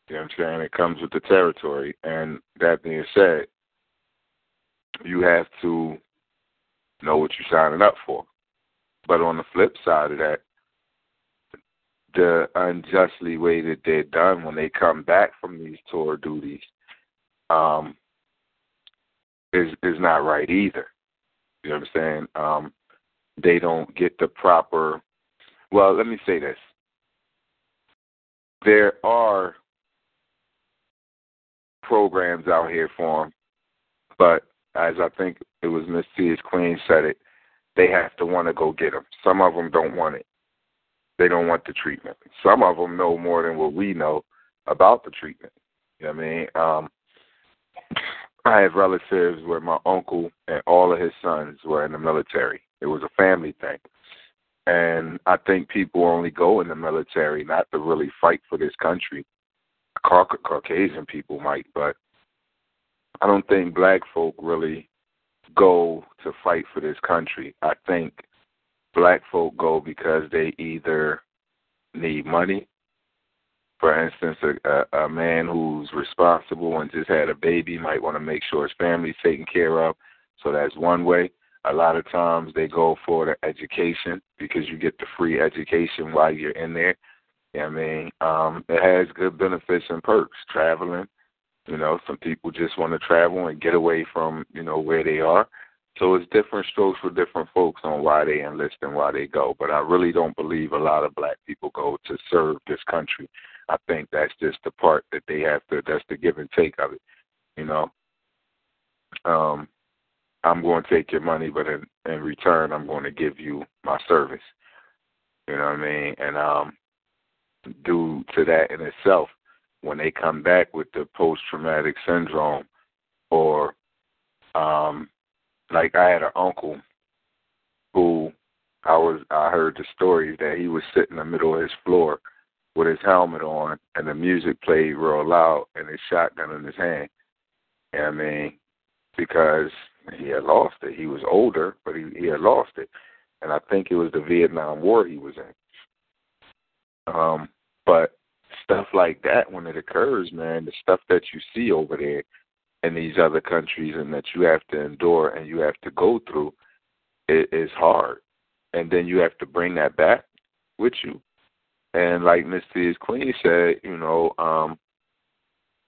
You know what I'm saying? It comes with the territory. And that being said, you have to know what you're signing up for. But on the flip side of that, the unjustly way that they're done when they come back from these tour duties um, is is not right either. You know what I'm saying? Um, they don't get the proper. Well, let me say this. There are programs out here for them, but as I think it was Miss T's Queen said it, they have to want to go get them. Some of them don't want it. They don't want the treatment. Some of them know more than what we know about the treatment. You know what I mean? Um, I have relatives where my uncle and all of his sons were in the military. It was a family thing. And I think people only go in the military not to really fight for this country. Caucasian people might, but I don't think black folk really go to fight for this country. I think black folk go because they either need money for instance, a, a, a man who's responsible and just had a baby might want to make sure his family's taken care of. So that's one way. A lot of times they go for the education because you get the free education while you're in there. I mean, um, it has good benefits and perks. Traveling, you know, some people just want to travel and get away from, you know, where they are. So it's different strokes for different folks on why they enlist and why they go. But I really don't believe a lot of black people go to serve this country. I think that's just the part that they have to. That's the give and take of it. You know, um, I'm going to take your money, but in, in return, I'm going to give you my service. You know what I mean? And um, due to that in itself, when they come back with the post traumatic syndrome, or um, like I had an uncle who I was I heard the story that he was sitting in the middle of his floor with his helmet on and the music played real loud and his shotgun in his hand. Know I mean? Because he had lost it. He was older, but he, he had lost it. And I think it was the Vietnam War he was in. Um, but stuff like that when it occurs, man, the stuff that you see over there in these other countries and that you have to endure and you have to go through it is hard. And then you have to bring that back with you. And like Miss T's Queen said, you know, um,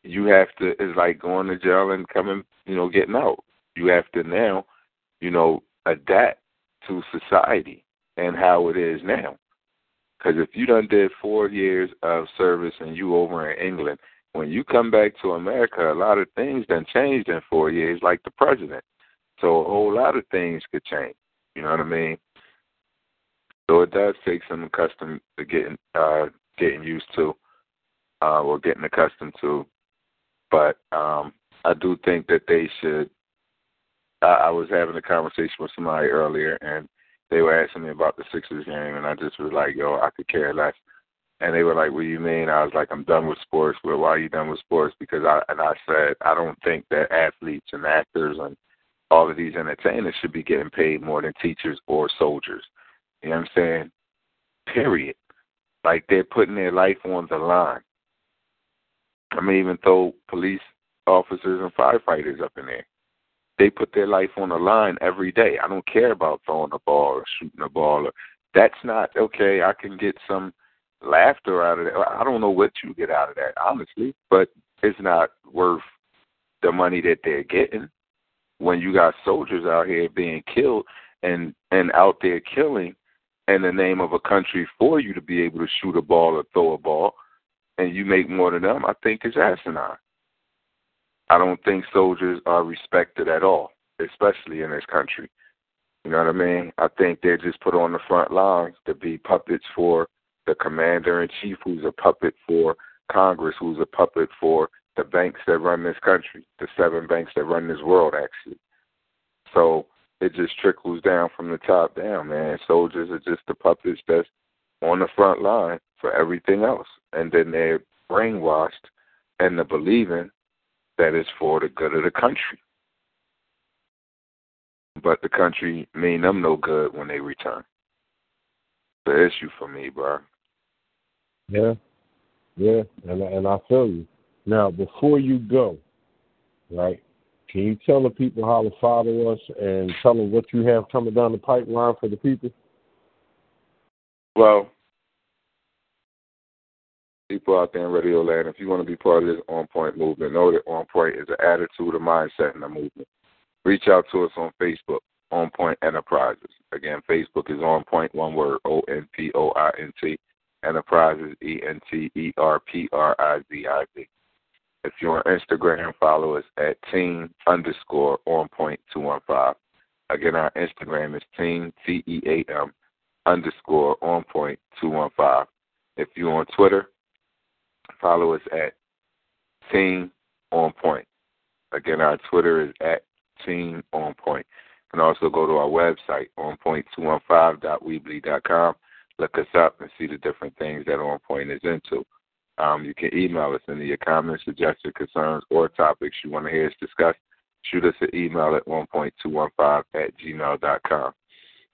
you have to it's like going to jail and coming, you know, getting out. You have to now, you know, adapt to society and how it is now. Because if you done did four years of service and you over in England, when you come back to America, a lot of things done changed in four years, like the president. So a whole lot of things could change. You know what I mean? So it does take some accustomed to getting uh, getting used to, uh, or getting accustomed to. But um, I do think that they should. I, I was having a conversation with somebody earlier, and they were asking me about the Sixers game, and I just was like, "Yo, I could care less." And they were like, "What do you mean?" I was like, "I'm done with sports." Well, why are you done with sports? Because I and I said I don't think that athletes and actors and all of these entertainers should be getting paid more than teachers or soldiers. You know what I'm saying? Period. Like they're putting their life on the line. I mean, even though police officers and firefighters up in there, they put their life on the line every day. I don't care about throwing a ball or shooting a ball. Or, that's not okay. I can get some laughter out of that. I don't know what you get out of that, honestly, but it's not worth the money that they're getting when you got soldiers out here being killed and and out there killing in the name of a country for you to be able to shoot a ball or throw a ball and you make more than them, I think is asinine. I don't think soldiers are respected at all, especially in this country. You know what I mean? I think they're just put on the front lines to be puppets for the commander in chief, who's a puppet for Congress, who's a puppet for the banks that run this country, the seven banks that run this world, actually. So it just trickles down from the top down, man. Soldiers are just the puppets that's on the front line for everything else. And then they're brainwashed into believing that it's for the good of the country. But the country mean them no good when they return. The issue for me, bro. Yeah, yeah, and and I feel you. Now, before you go, right? Can you tell the people how to follow us and tell them what you have coming down the pipeline for the people? Well, people out there in Radio Land, if you want to be part of this On Point movement, know that On Point is an attitude, a mindset, and a movement. Reach out to us on Facebook, On Point Enterprises. Again, Facebook is On Point, one word, O N P O I N T. Enterprises, E N T E R P R I Z I V. If you're on Instagram, follow us at team underscore on point two one five. Again, our Instagram is team T E A M underscore on point two one five. If you're on Twitter, follow us at team on point. Again, our Twitter is at team on point. You can also go to our website, onpoint215.weebly.com look us up and see the different things that On Point is into. Um, you can email us any of your comments, suggestions, concerns, or topics you want to hear us discuss. Shoot us an email at onpoint215 at gmail.com.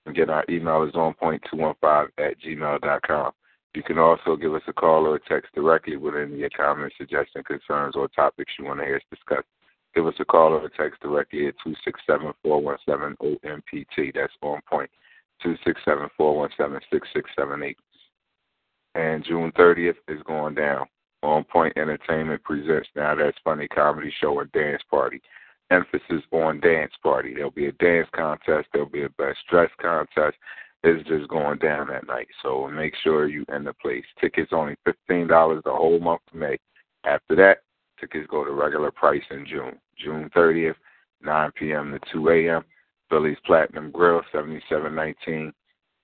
Again, our email is onpoint215 at gmail.com. You can also give us a call or a text directly with any of your comments, suggestions, concerns, or topics you want to hear us discuss. Give us a call or a text directly at 267 417 ONPT. That's on point two six seven four one seven six six seven eight. And June thirtieth is going down. On Point Entertainment presents Now That's Funny Comedy Show and Dance Party. Emphasis on dance party. There'll be a dance contest. There'll be a best dress contest. It's just going down that night. So make sure you in the place. Tickets only fifteen dollars the whole month of May. After that, tickets go to regular price in June. June thirtieth, nine PM to two AM. Philly's Platinum Grill, 7719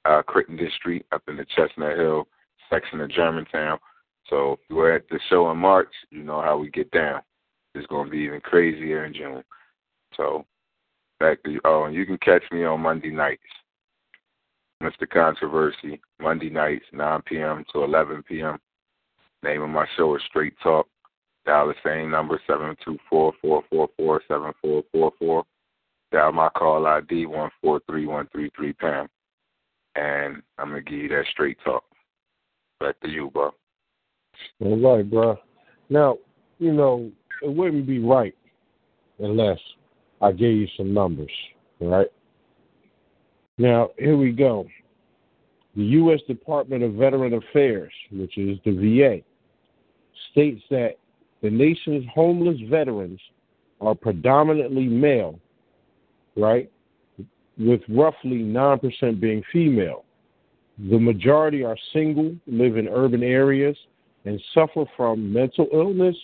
uh, Crittenden Street up in the Chestnut Hill section of Germantown. So if you're at the show in March, you know how we get down. It's going to be even crazier in June. So back to you. Oh, and you can catch me on Monday nights. Mr. Controversy, Monday nights, 9 p.m. to 11 p.m. Name of my show is Straight Talk. Dial the same number, 724 444 7444 Dial my call ID 143133-PAM. and I'm gonna give you that straight talk. Back to you, bro. All right, bro. Now, you know, it wouldn't be right unless I gave you some numbers, right? Now, here we go. The U.S. Department of Veteran Affairs, which is the VA, states that the nation's homeless veterans are predominantly male right? With roughly 9% being female. The majority are single, live in urban areas, and suffer from mental illness,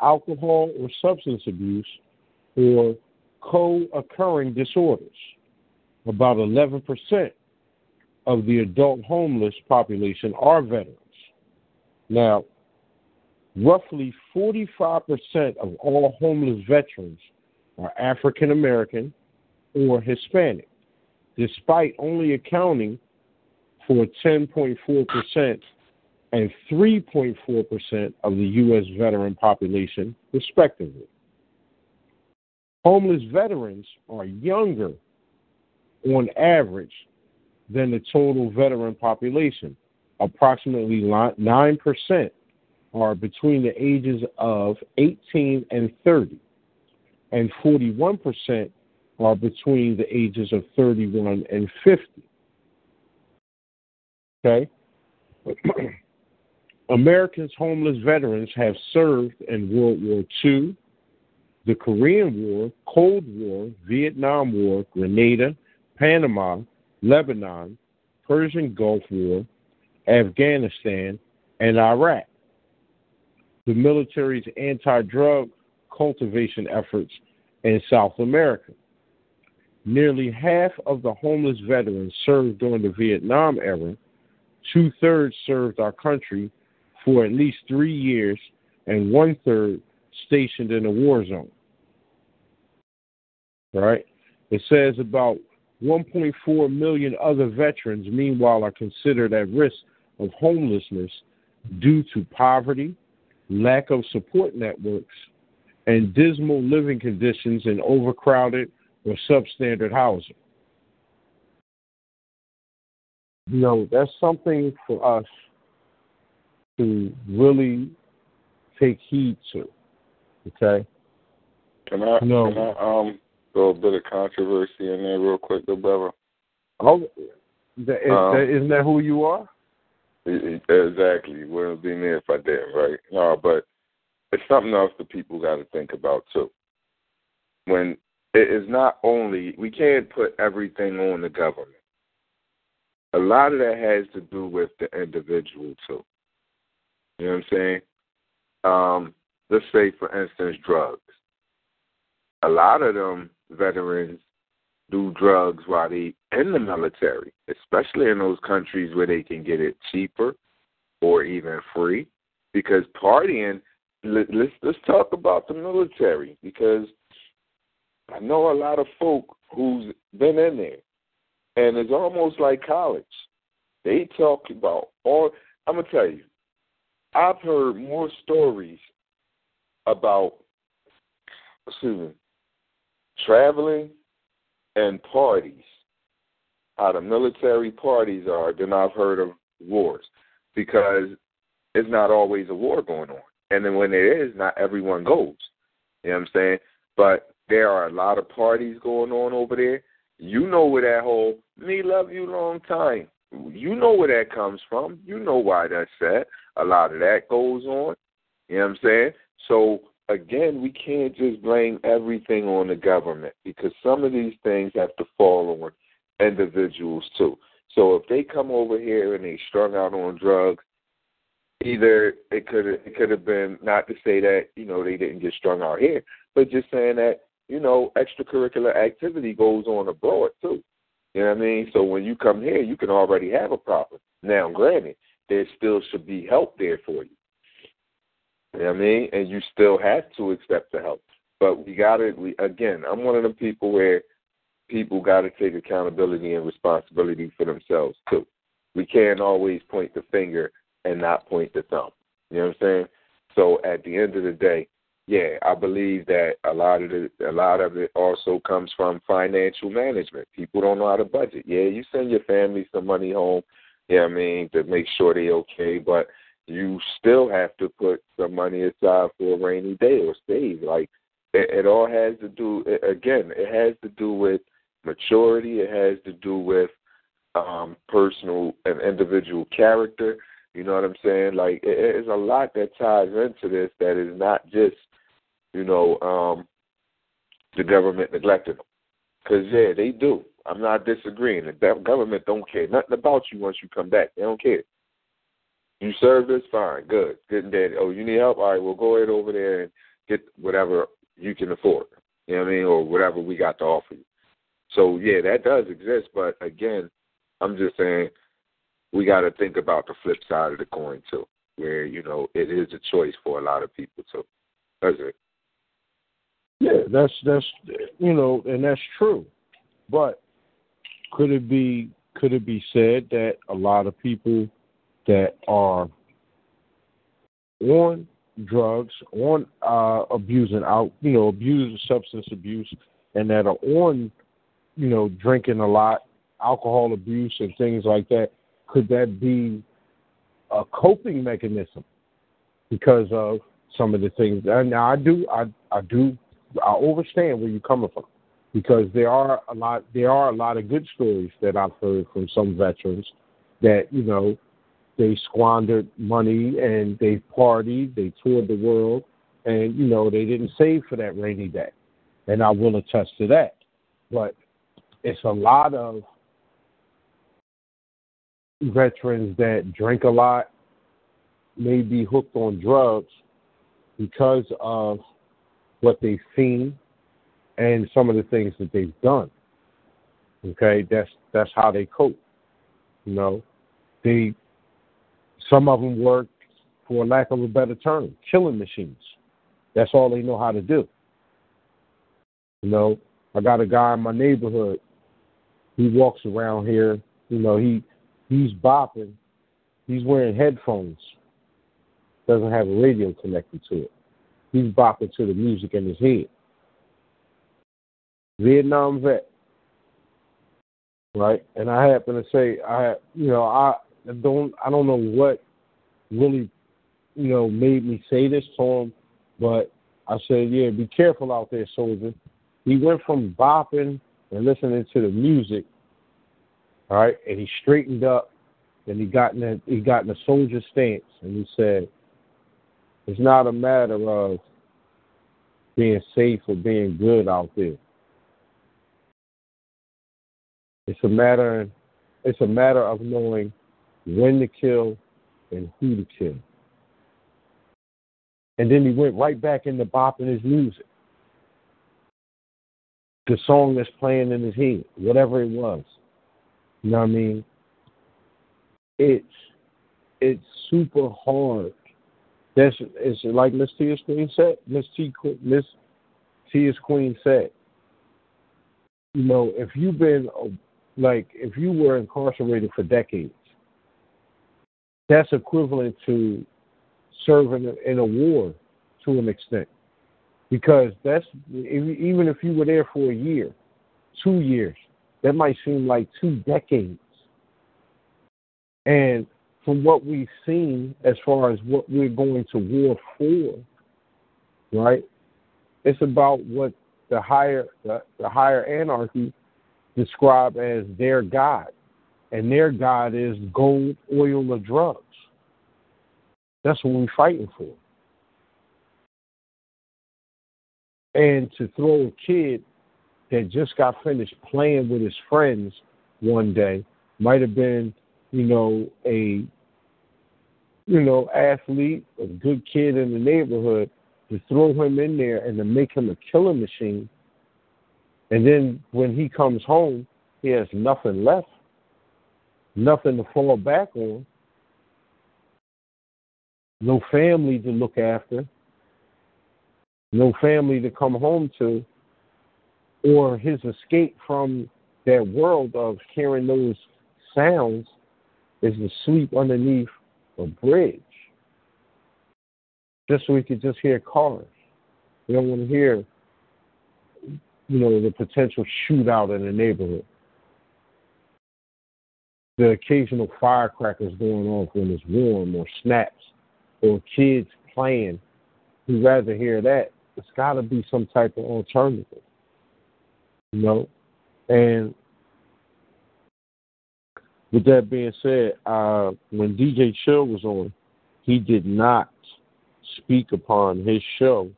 alcohol or substance abuse, or co occurring disorders. About 11% of the adult homeless population are veterans. Now, roughly 45% of all homeless veterans are African American or Hispanic, despite only accounting for 10.4% and 3.4% of the U.S. veteran population, respectively. Homeless veterans are younger on average than the total veteran population. Approximately 9% are between the ages of 18 and 30, and 41% are between the ages of 31 and 50. Okay? Americans homeless veterans have served in World War II, the Korean War, Cold War, Vietnam War, Grenada, Panama, Lebanon, Persian Gulf War, Afghanistan, and Iraq. The military's anti drug cultivation efforts in South America. Nearly half of the homeless veterans served during the Vietnam era. Two thirds served our country for at least three years, and one third stationed in a war zone. Right? It says about 1.4 million other veterans, meanwhile, are considered at risk of homelessness due to poverty, lack of support networks, and dismal living conditions in overcrowded or substandard housing. You know, that's something for us to really take heed to. Okay? Can I, No. can I um a bit of controversy in there real quick, though, brother? Oh, that, is, Um, that, isn't that who you are? Exactly. Wouldn't be me if I didn't, right? No, but it's something else that people got to think about too. When it is not only we can't put everything on the government. A lot of that has to do with the individual too. You know what I'm saying? Um, let's say, for instance, drugs. A lot of them veterans do drugs while they in the military, especially in those countries where they can get it cheaper or even free. Because partying, let, let's let's talk about the military because I know a lot of folk who's been in there, and it's almost like college. They talk about all. I'm gonna tell you, I've heard more stories about, excuse me, traveling and parties, how the military parties are, than I've heard of wars, because it's not always a war going on, and then when there is, not everyone goes. You know what I'm saying? But there are a lot of parties going on over there. You know where that whole "me love you long time." You know where that comes from. You know why that's said. A lot of that goes on. You know what I'm saying? So again, we can't just blame everything on the government because some of these things have to fall on individuals too. So if they come over here and they strung out on drugs, either it could it could have been not to say that you know they didn't get strung out here, but just saying that you know extracurricular activity goes on abroad too. You know what I mean? So when you come here, you can already have a problem. Now, granted, there still should be help there for you. I mean? And you still have to accept the help. But we got to, we, again, I'm one of them people where people got to take accountability and responsibility for themselves, too. We can't always point the finger and not point the thumb. You know what I'm saying? So at the end of the day, yeah, I believe that a lot of it, a lot of it also comes from financial management. People don't know how to budget. Yeah, you send your family some money home, yeah, you know I mean, to make sure they're okay, but you still have to put some money aside for a rainy day or save. Like it, it all has to do again, it has to do with maturity, it has to do with um personal and individual character. You know what I'm saying? Like it, it's a lot that ties into this that is not just you know, um, the government neglected them. Because, yeah, they do. I'm not disagreeing. The government don't care nothing about you once you come back. They don't care. You serve this, fine, good. Good and dead. Oh, you need help? All right, well, go ahead over there and get whatever you can afford. You know what I mean? Or whatever we got to offer you. So, yeah, that does exist. But, again, I'm just saying we got to think about the flip side of the coin too, where you know it is a choice for a lot of people too. That's it. Yeah, that's that's you know, and that's true. But could it be could it be said that a lot of people that are on drugs, on uh, abusing out, you know, abuse substance abuse, and that are on, you know, drinking a lot, alcohol abuse, and things like that. Could that be a coping mechanism because of some of the things? Now I do, I, I do, I understand where you're coming from because there are a lot, there are a lot of good stories that I've heard from some veterans that you know they squandered money and they partied, they toured the world, and you know they didn't save for that rainy day. And I will attest to that. But it's a lot of veterans that drink a lot, may be hooked on drugs because of what they've seen and some of the things that they've done. Okay, that's that's how they cope. You know, they some of them work, for lack of a better term, killing machines. That's all they know how to do. You know, I got a guy in my neighborhood. He walks around here. You know, he he's bopping. He's wearing headphones. Doesn't have a radio connected to it. He's bopping to the music in his head. Vietnam vet, right? And I happen to say, I, you know, I don't, I don't know what really, you know, made me say this to him, but I said, yeah, be careful out there, soldier. He went from bopping and listening to the music, all right, and he straightened up and he got in a, he got in a soldier stance and he said, it's not a matter of being safe or being good out there. It's a matter it's a matter of knowing when to kill and who to kill. And then he went right back into bopping his music. The song that's playing in his head, whatever it was. You know what I mean? It's it's super hard. That's it's like Miss Tia's Queen said. Miss T Miss Tia's Queen said. You know, if you've been like if you were incarcerated for decades, that's equivalent to serving in a war to an extent. Because that's even if you were there for a year, two years, that might seem like two decades. And from what we've seen as far as what we're going to war for, right? It's about what the higher the, the higher anarchy describe as their God. And their God is gold, oil, or drugs. That's what we're fighting for. And to throw a kid that just got finished playing with his friends one day might have been, you know, a you know, athlete, a good kid in the neighborhood, to throw him in there and to make him a killing machine and then when he comes home, he has nothing left, nothing to fall back on, no family to look after, no family to come home to, or his escape from that world of hearing those sounds is to sleep underneath a bridge. Just so he could just hear cars. We don't want to hear you know, the potential shootout in the neighborhood. The occasional firecrackers going off when it's warm or snaps or kids playing. We'd rather hear that. It's got to be some type of alternative, you know? And with that being said, uh, when DJ Chill was on, he did not speak upon his show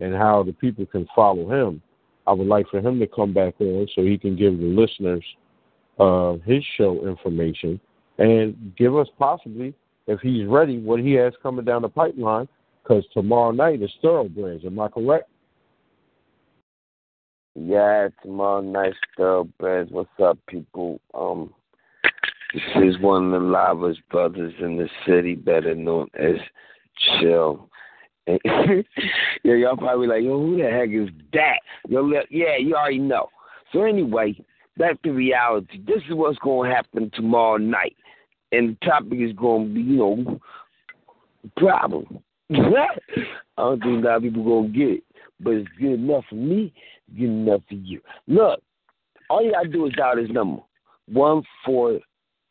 and how the people can follow him I would like for him to come back on so he can give the listeners uh, his show information and give us possibly, if he's ready, what he has coming down the pipeline. Because tomorrow night is Thoroughbreds. Am I correct? Yeah, tomorrow night Thoroughbreds. What's up, people? Um, This is one of the Lava's brothers in the city, better known as Chill. yeah, y'all probably like, yo, who the heck is that? Yo, yeah, you already know. So anyway, back to reality. This is what's going to happen tomorrow night, and the topic is going to be, you know, problem. I don't think a lot of people going to get it, but it's good enough for me, good enough for you. Look, all you got to do is dial this number, one four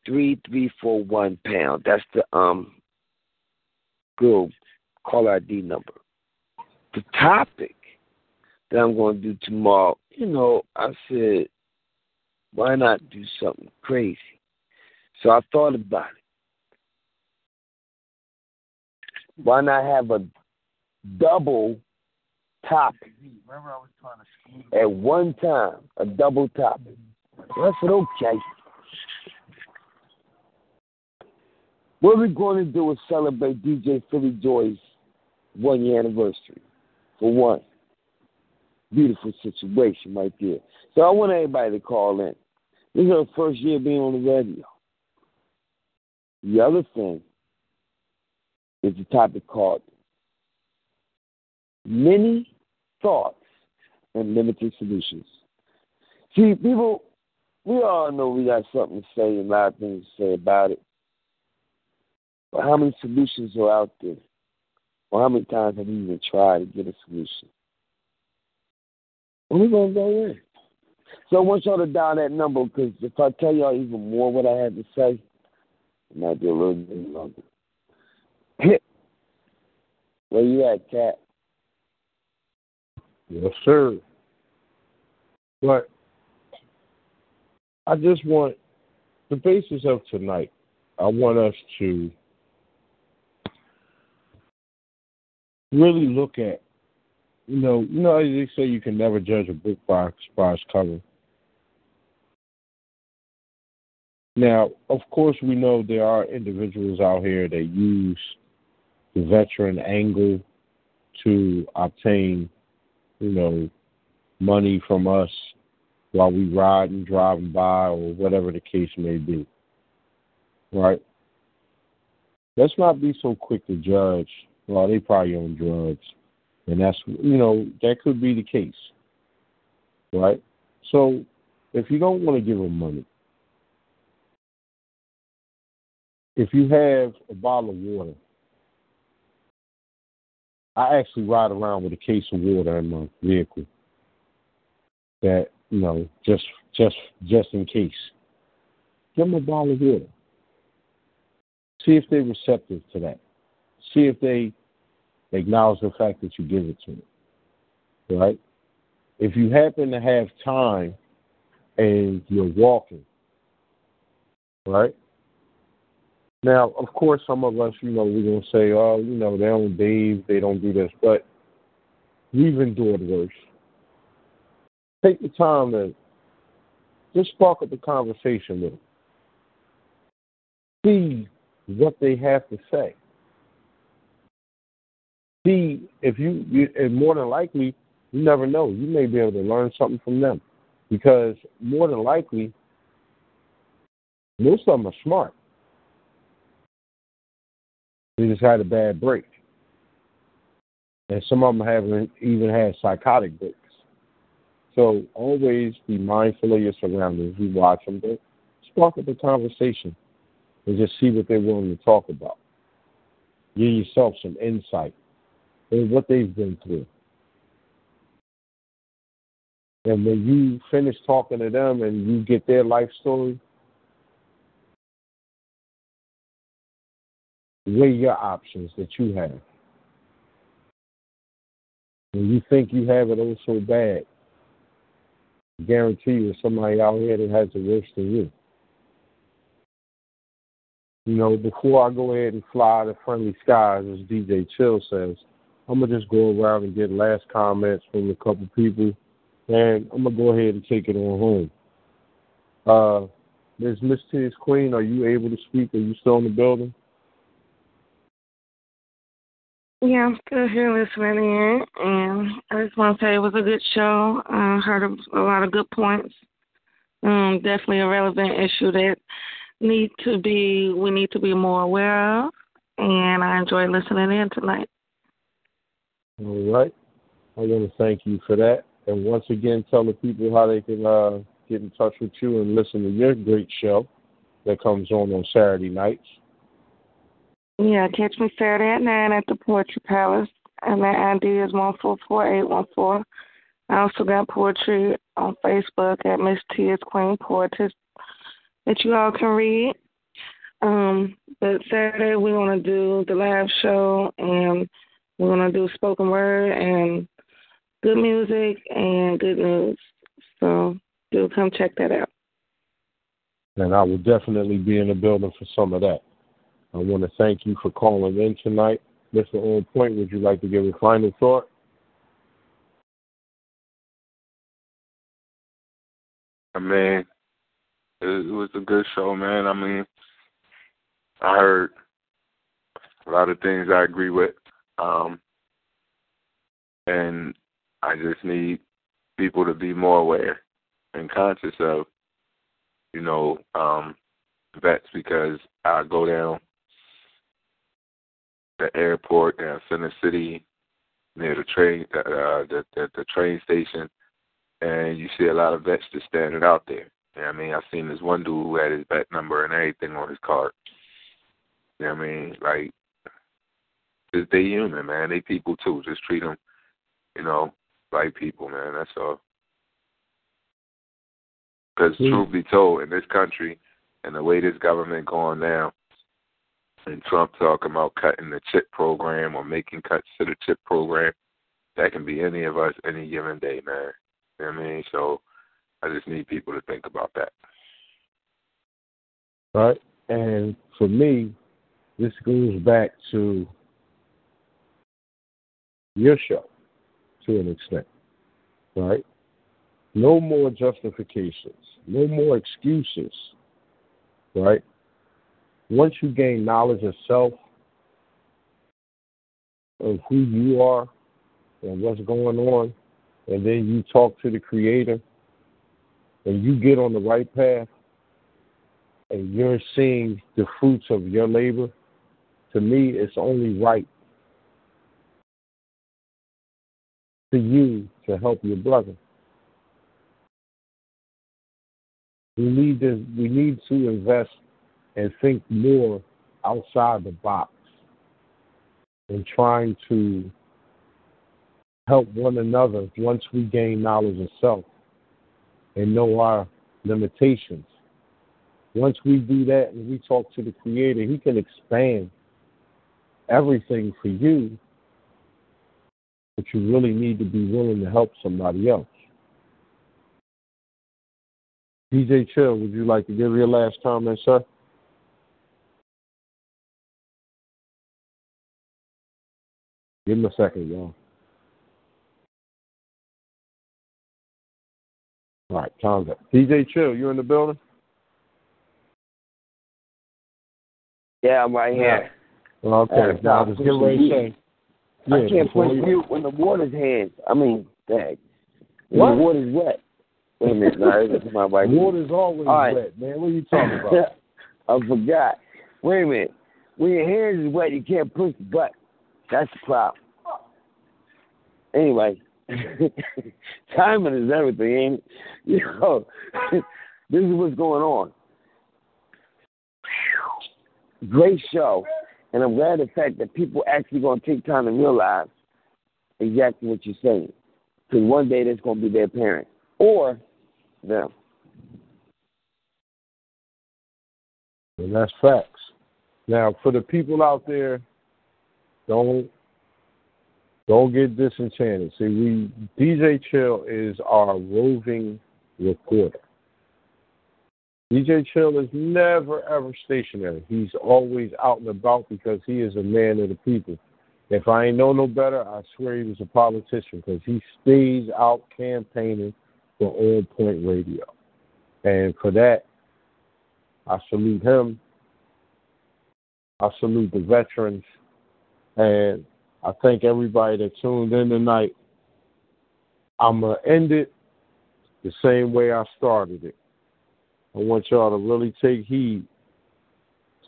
three three four one pound. That's the um good call ID number. The topic that I'm going to do tomorrow, you know, I said, why not do something crazy? So I thought about it. Why not have a double topic Remember, I was trying to scam at one time? A double topic. So I said, okay. What we're going to do is celebrate DJ Philly Joy's one year anniversary. For one. Beautiful situation right there. So I want everybody to call in. This is our first year being on the radio. The other thing is the topic called Many Thoughts and Limited Solutions. See, people, we all know we got something to say and a lot of things to say about it. But how many solutions are out there? Or how many times have you even tried to get a solution? Well, we're going to go in. So I want y'all to dial that number because if I tell y'all even more what I had to say, it might be a little bit longer. Where you at, Cat? Yes, sir. But I just want the basis of tonight. I want us to really look at, you know, you know, they say you can never judge a book by, by its cover. Now, of course, we know there are individuals out here that use the veteran angle to obtain, you know, money from us while we ride and driving by or whatever the case may be. Right? Let's not be so quick to judge. Well, they probably on drugs. And that's, you know, that could be the case. Right? So if you don't want to give them money, if you have a bottle of water, I actually ride around with a case of water in my vehicle. That you know, just just just in case. Give them a bottle of water. See if they're receptive to that. See if they acknowledge the fact that you give it to them. Right? If you happen to have time and you're walking, right? Now, of course, some of us, you know, we're going to say, oh, you know, they don't bathe, they don't do this, but we've endured worse. Take the time to just spark up a conversation with them. See what they have to say. See if you, you and more than likely, you never know. You may be able to learn something from them because more than likely, most of them are smart. They just had a bad break. And some of them haven't even had psychotic breaks. So always be mindful of your surroundings. You watch them, but spark up a conversation and just see what they're willing to talk about. Give yourself some insight in what they've been through. And when you finish talking to them and you get their life story, weigh your options that you have. When you think you have it all so bad, I guarantee you somebody out here that has it worse than you. You know, before I go ahead and fly to friendly skies, as DJ Chill says, I'm gonna just go around and get last comments from a couple people, and I'm gonna go ahead and take it on home. Uh, Ms. T's Queen, are you able to speak? Are you still in the building? Yeah, I'm still here listening in, and I just want to say it was a good show. I heard a, a lot of good points. Um, definitely a relevant issue that need to be we need to be more aware of, and I enjoy listening in tonight. All right. I want to thank you for that. And once again, tell the people how they can uh, get in touch with you and listen to your great show that comes on on Saturday nights. Yeah, catch me Saturday at 9 at the Poetry Palace, and my ID is 144814. I also got poetry on Facebook at Miss T is Queen Poetess that you all can read. Um, but Saturday we're gonna do the live show and we're gonna do spoken word and good music and good news. So do come check that out. And I will definitely be in the building for some of that. I want to thank you for calling in tonight. Mr. On Point, would you like to give a final thought? I mean, it, was a good show, man. I mean, I heard a lot of things I agree with, um, and I just need people to be more aware and conscious of, you know, um, vets because I go down the airport down Center City near the train, uh, the, the the train station, and you see a lot of vets just standing out there. You know what I mean? I've seen this one dude who had his vet number and everything on his card. You know what I mean? Like, just they human, man. They people too. Just treat them, you know, like people, man. That's all. Because mm. truth be told, in this country, and the way this government going now, and Trump talking about cutting the CHIP program or making cuts to the CHIP program, that can be any of us any given day, man. You know what I mean? So I just need people to think about that. Right. And for me, this goes back to your show to an extent. Right? No more justifications, no more excuses. Right? Once you gain knowledge of self, of who you are and what's going on, and then you talk to the Creator and you get on the right path and you're seeing the fruits of your labor, to me, it's only right for you to help your brother. We need to we need to invest and think more outside the box in trying to help one another once we gain knowledge of self and know our limitations. Once we do that and we talk to the Creator, He can expand everything for you, but you really need to be willing to help somebody else. DJ Chill, would you like to give your last comment, sir? Give him a second, y'all. All right, time's up. DJ Chill, you in the building? Yeah, I'm right here. Okay, uh, now just ready to say. Yeah, I can't push mute when the water's hands. I mean, dang. When the water's wet. Wait a minute, no, my wife. Water's always right. wet, man. What are you talking about? I forgot. Wait a minute. When your hands is wet, you can't push the button. That's the problem. Anyway, timing is everything, ain't it? You know, this is what's going on. Great show, and I'm glad the fact that people actually going to take time to realize exactly what you're saying, because one day that's going to be their parent or them. And that's facts. Now, for the people out there, don't don't get disenchanted. See, we DJ Chill is our roving reporter. DJ Chill is never ever stationary. He's always out and about because he is a man of the people. If I ain't know no better, I swear he was a politician because he stays out campaigning for On Point Radio. And for that, I salute him. I salute the veterans. And I thank everybody that tuned in tonight. I'm going to end it the same way I started it. I want y'all to really take heed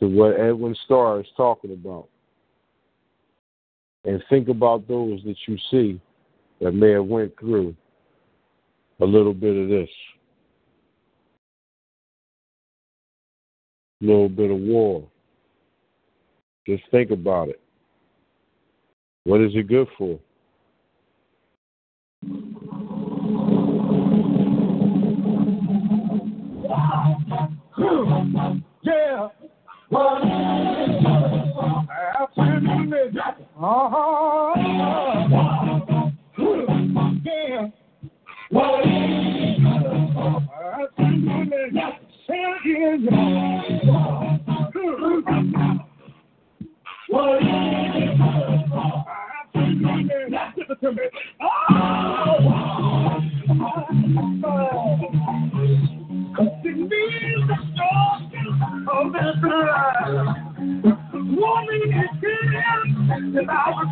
to what Edwin Starr is talking about. And think about those that you see that may have went through a little bit of this. A little bit of war. Just think about it. What is it good for? Yeah. Absolutely. Uh-huh. Yeah. Absolutely. Say it again. Absolutely. Listen to me. Oh. It means the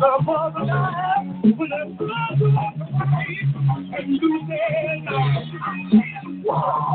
I was. When face, and you said, wow.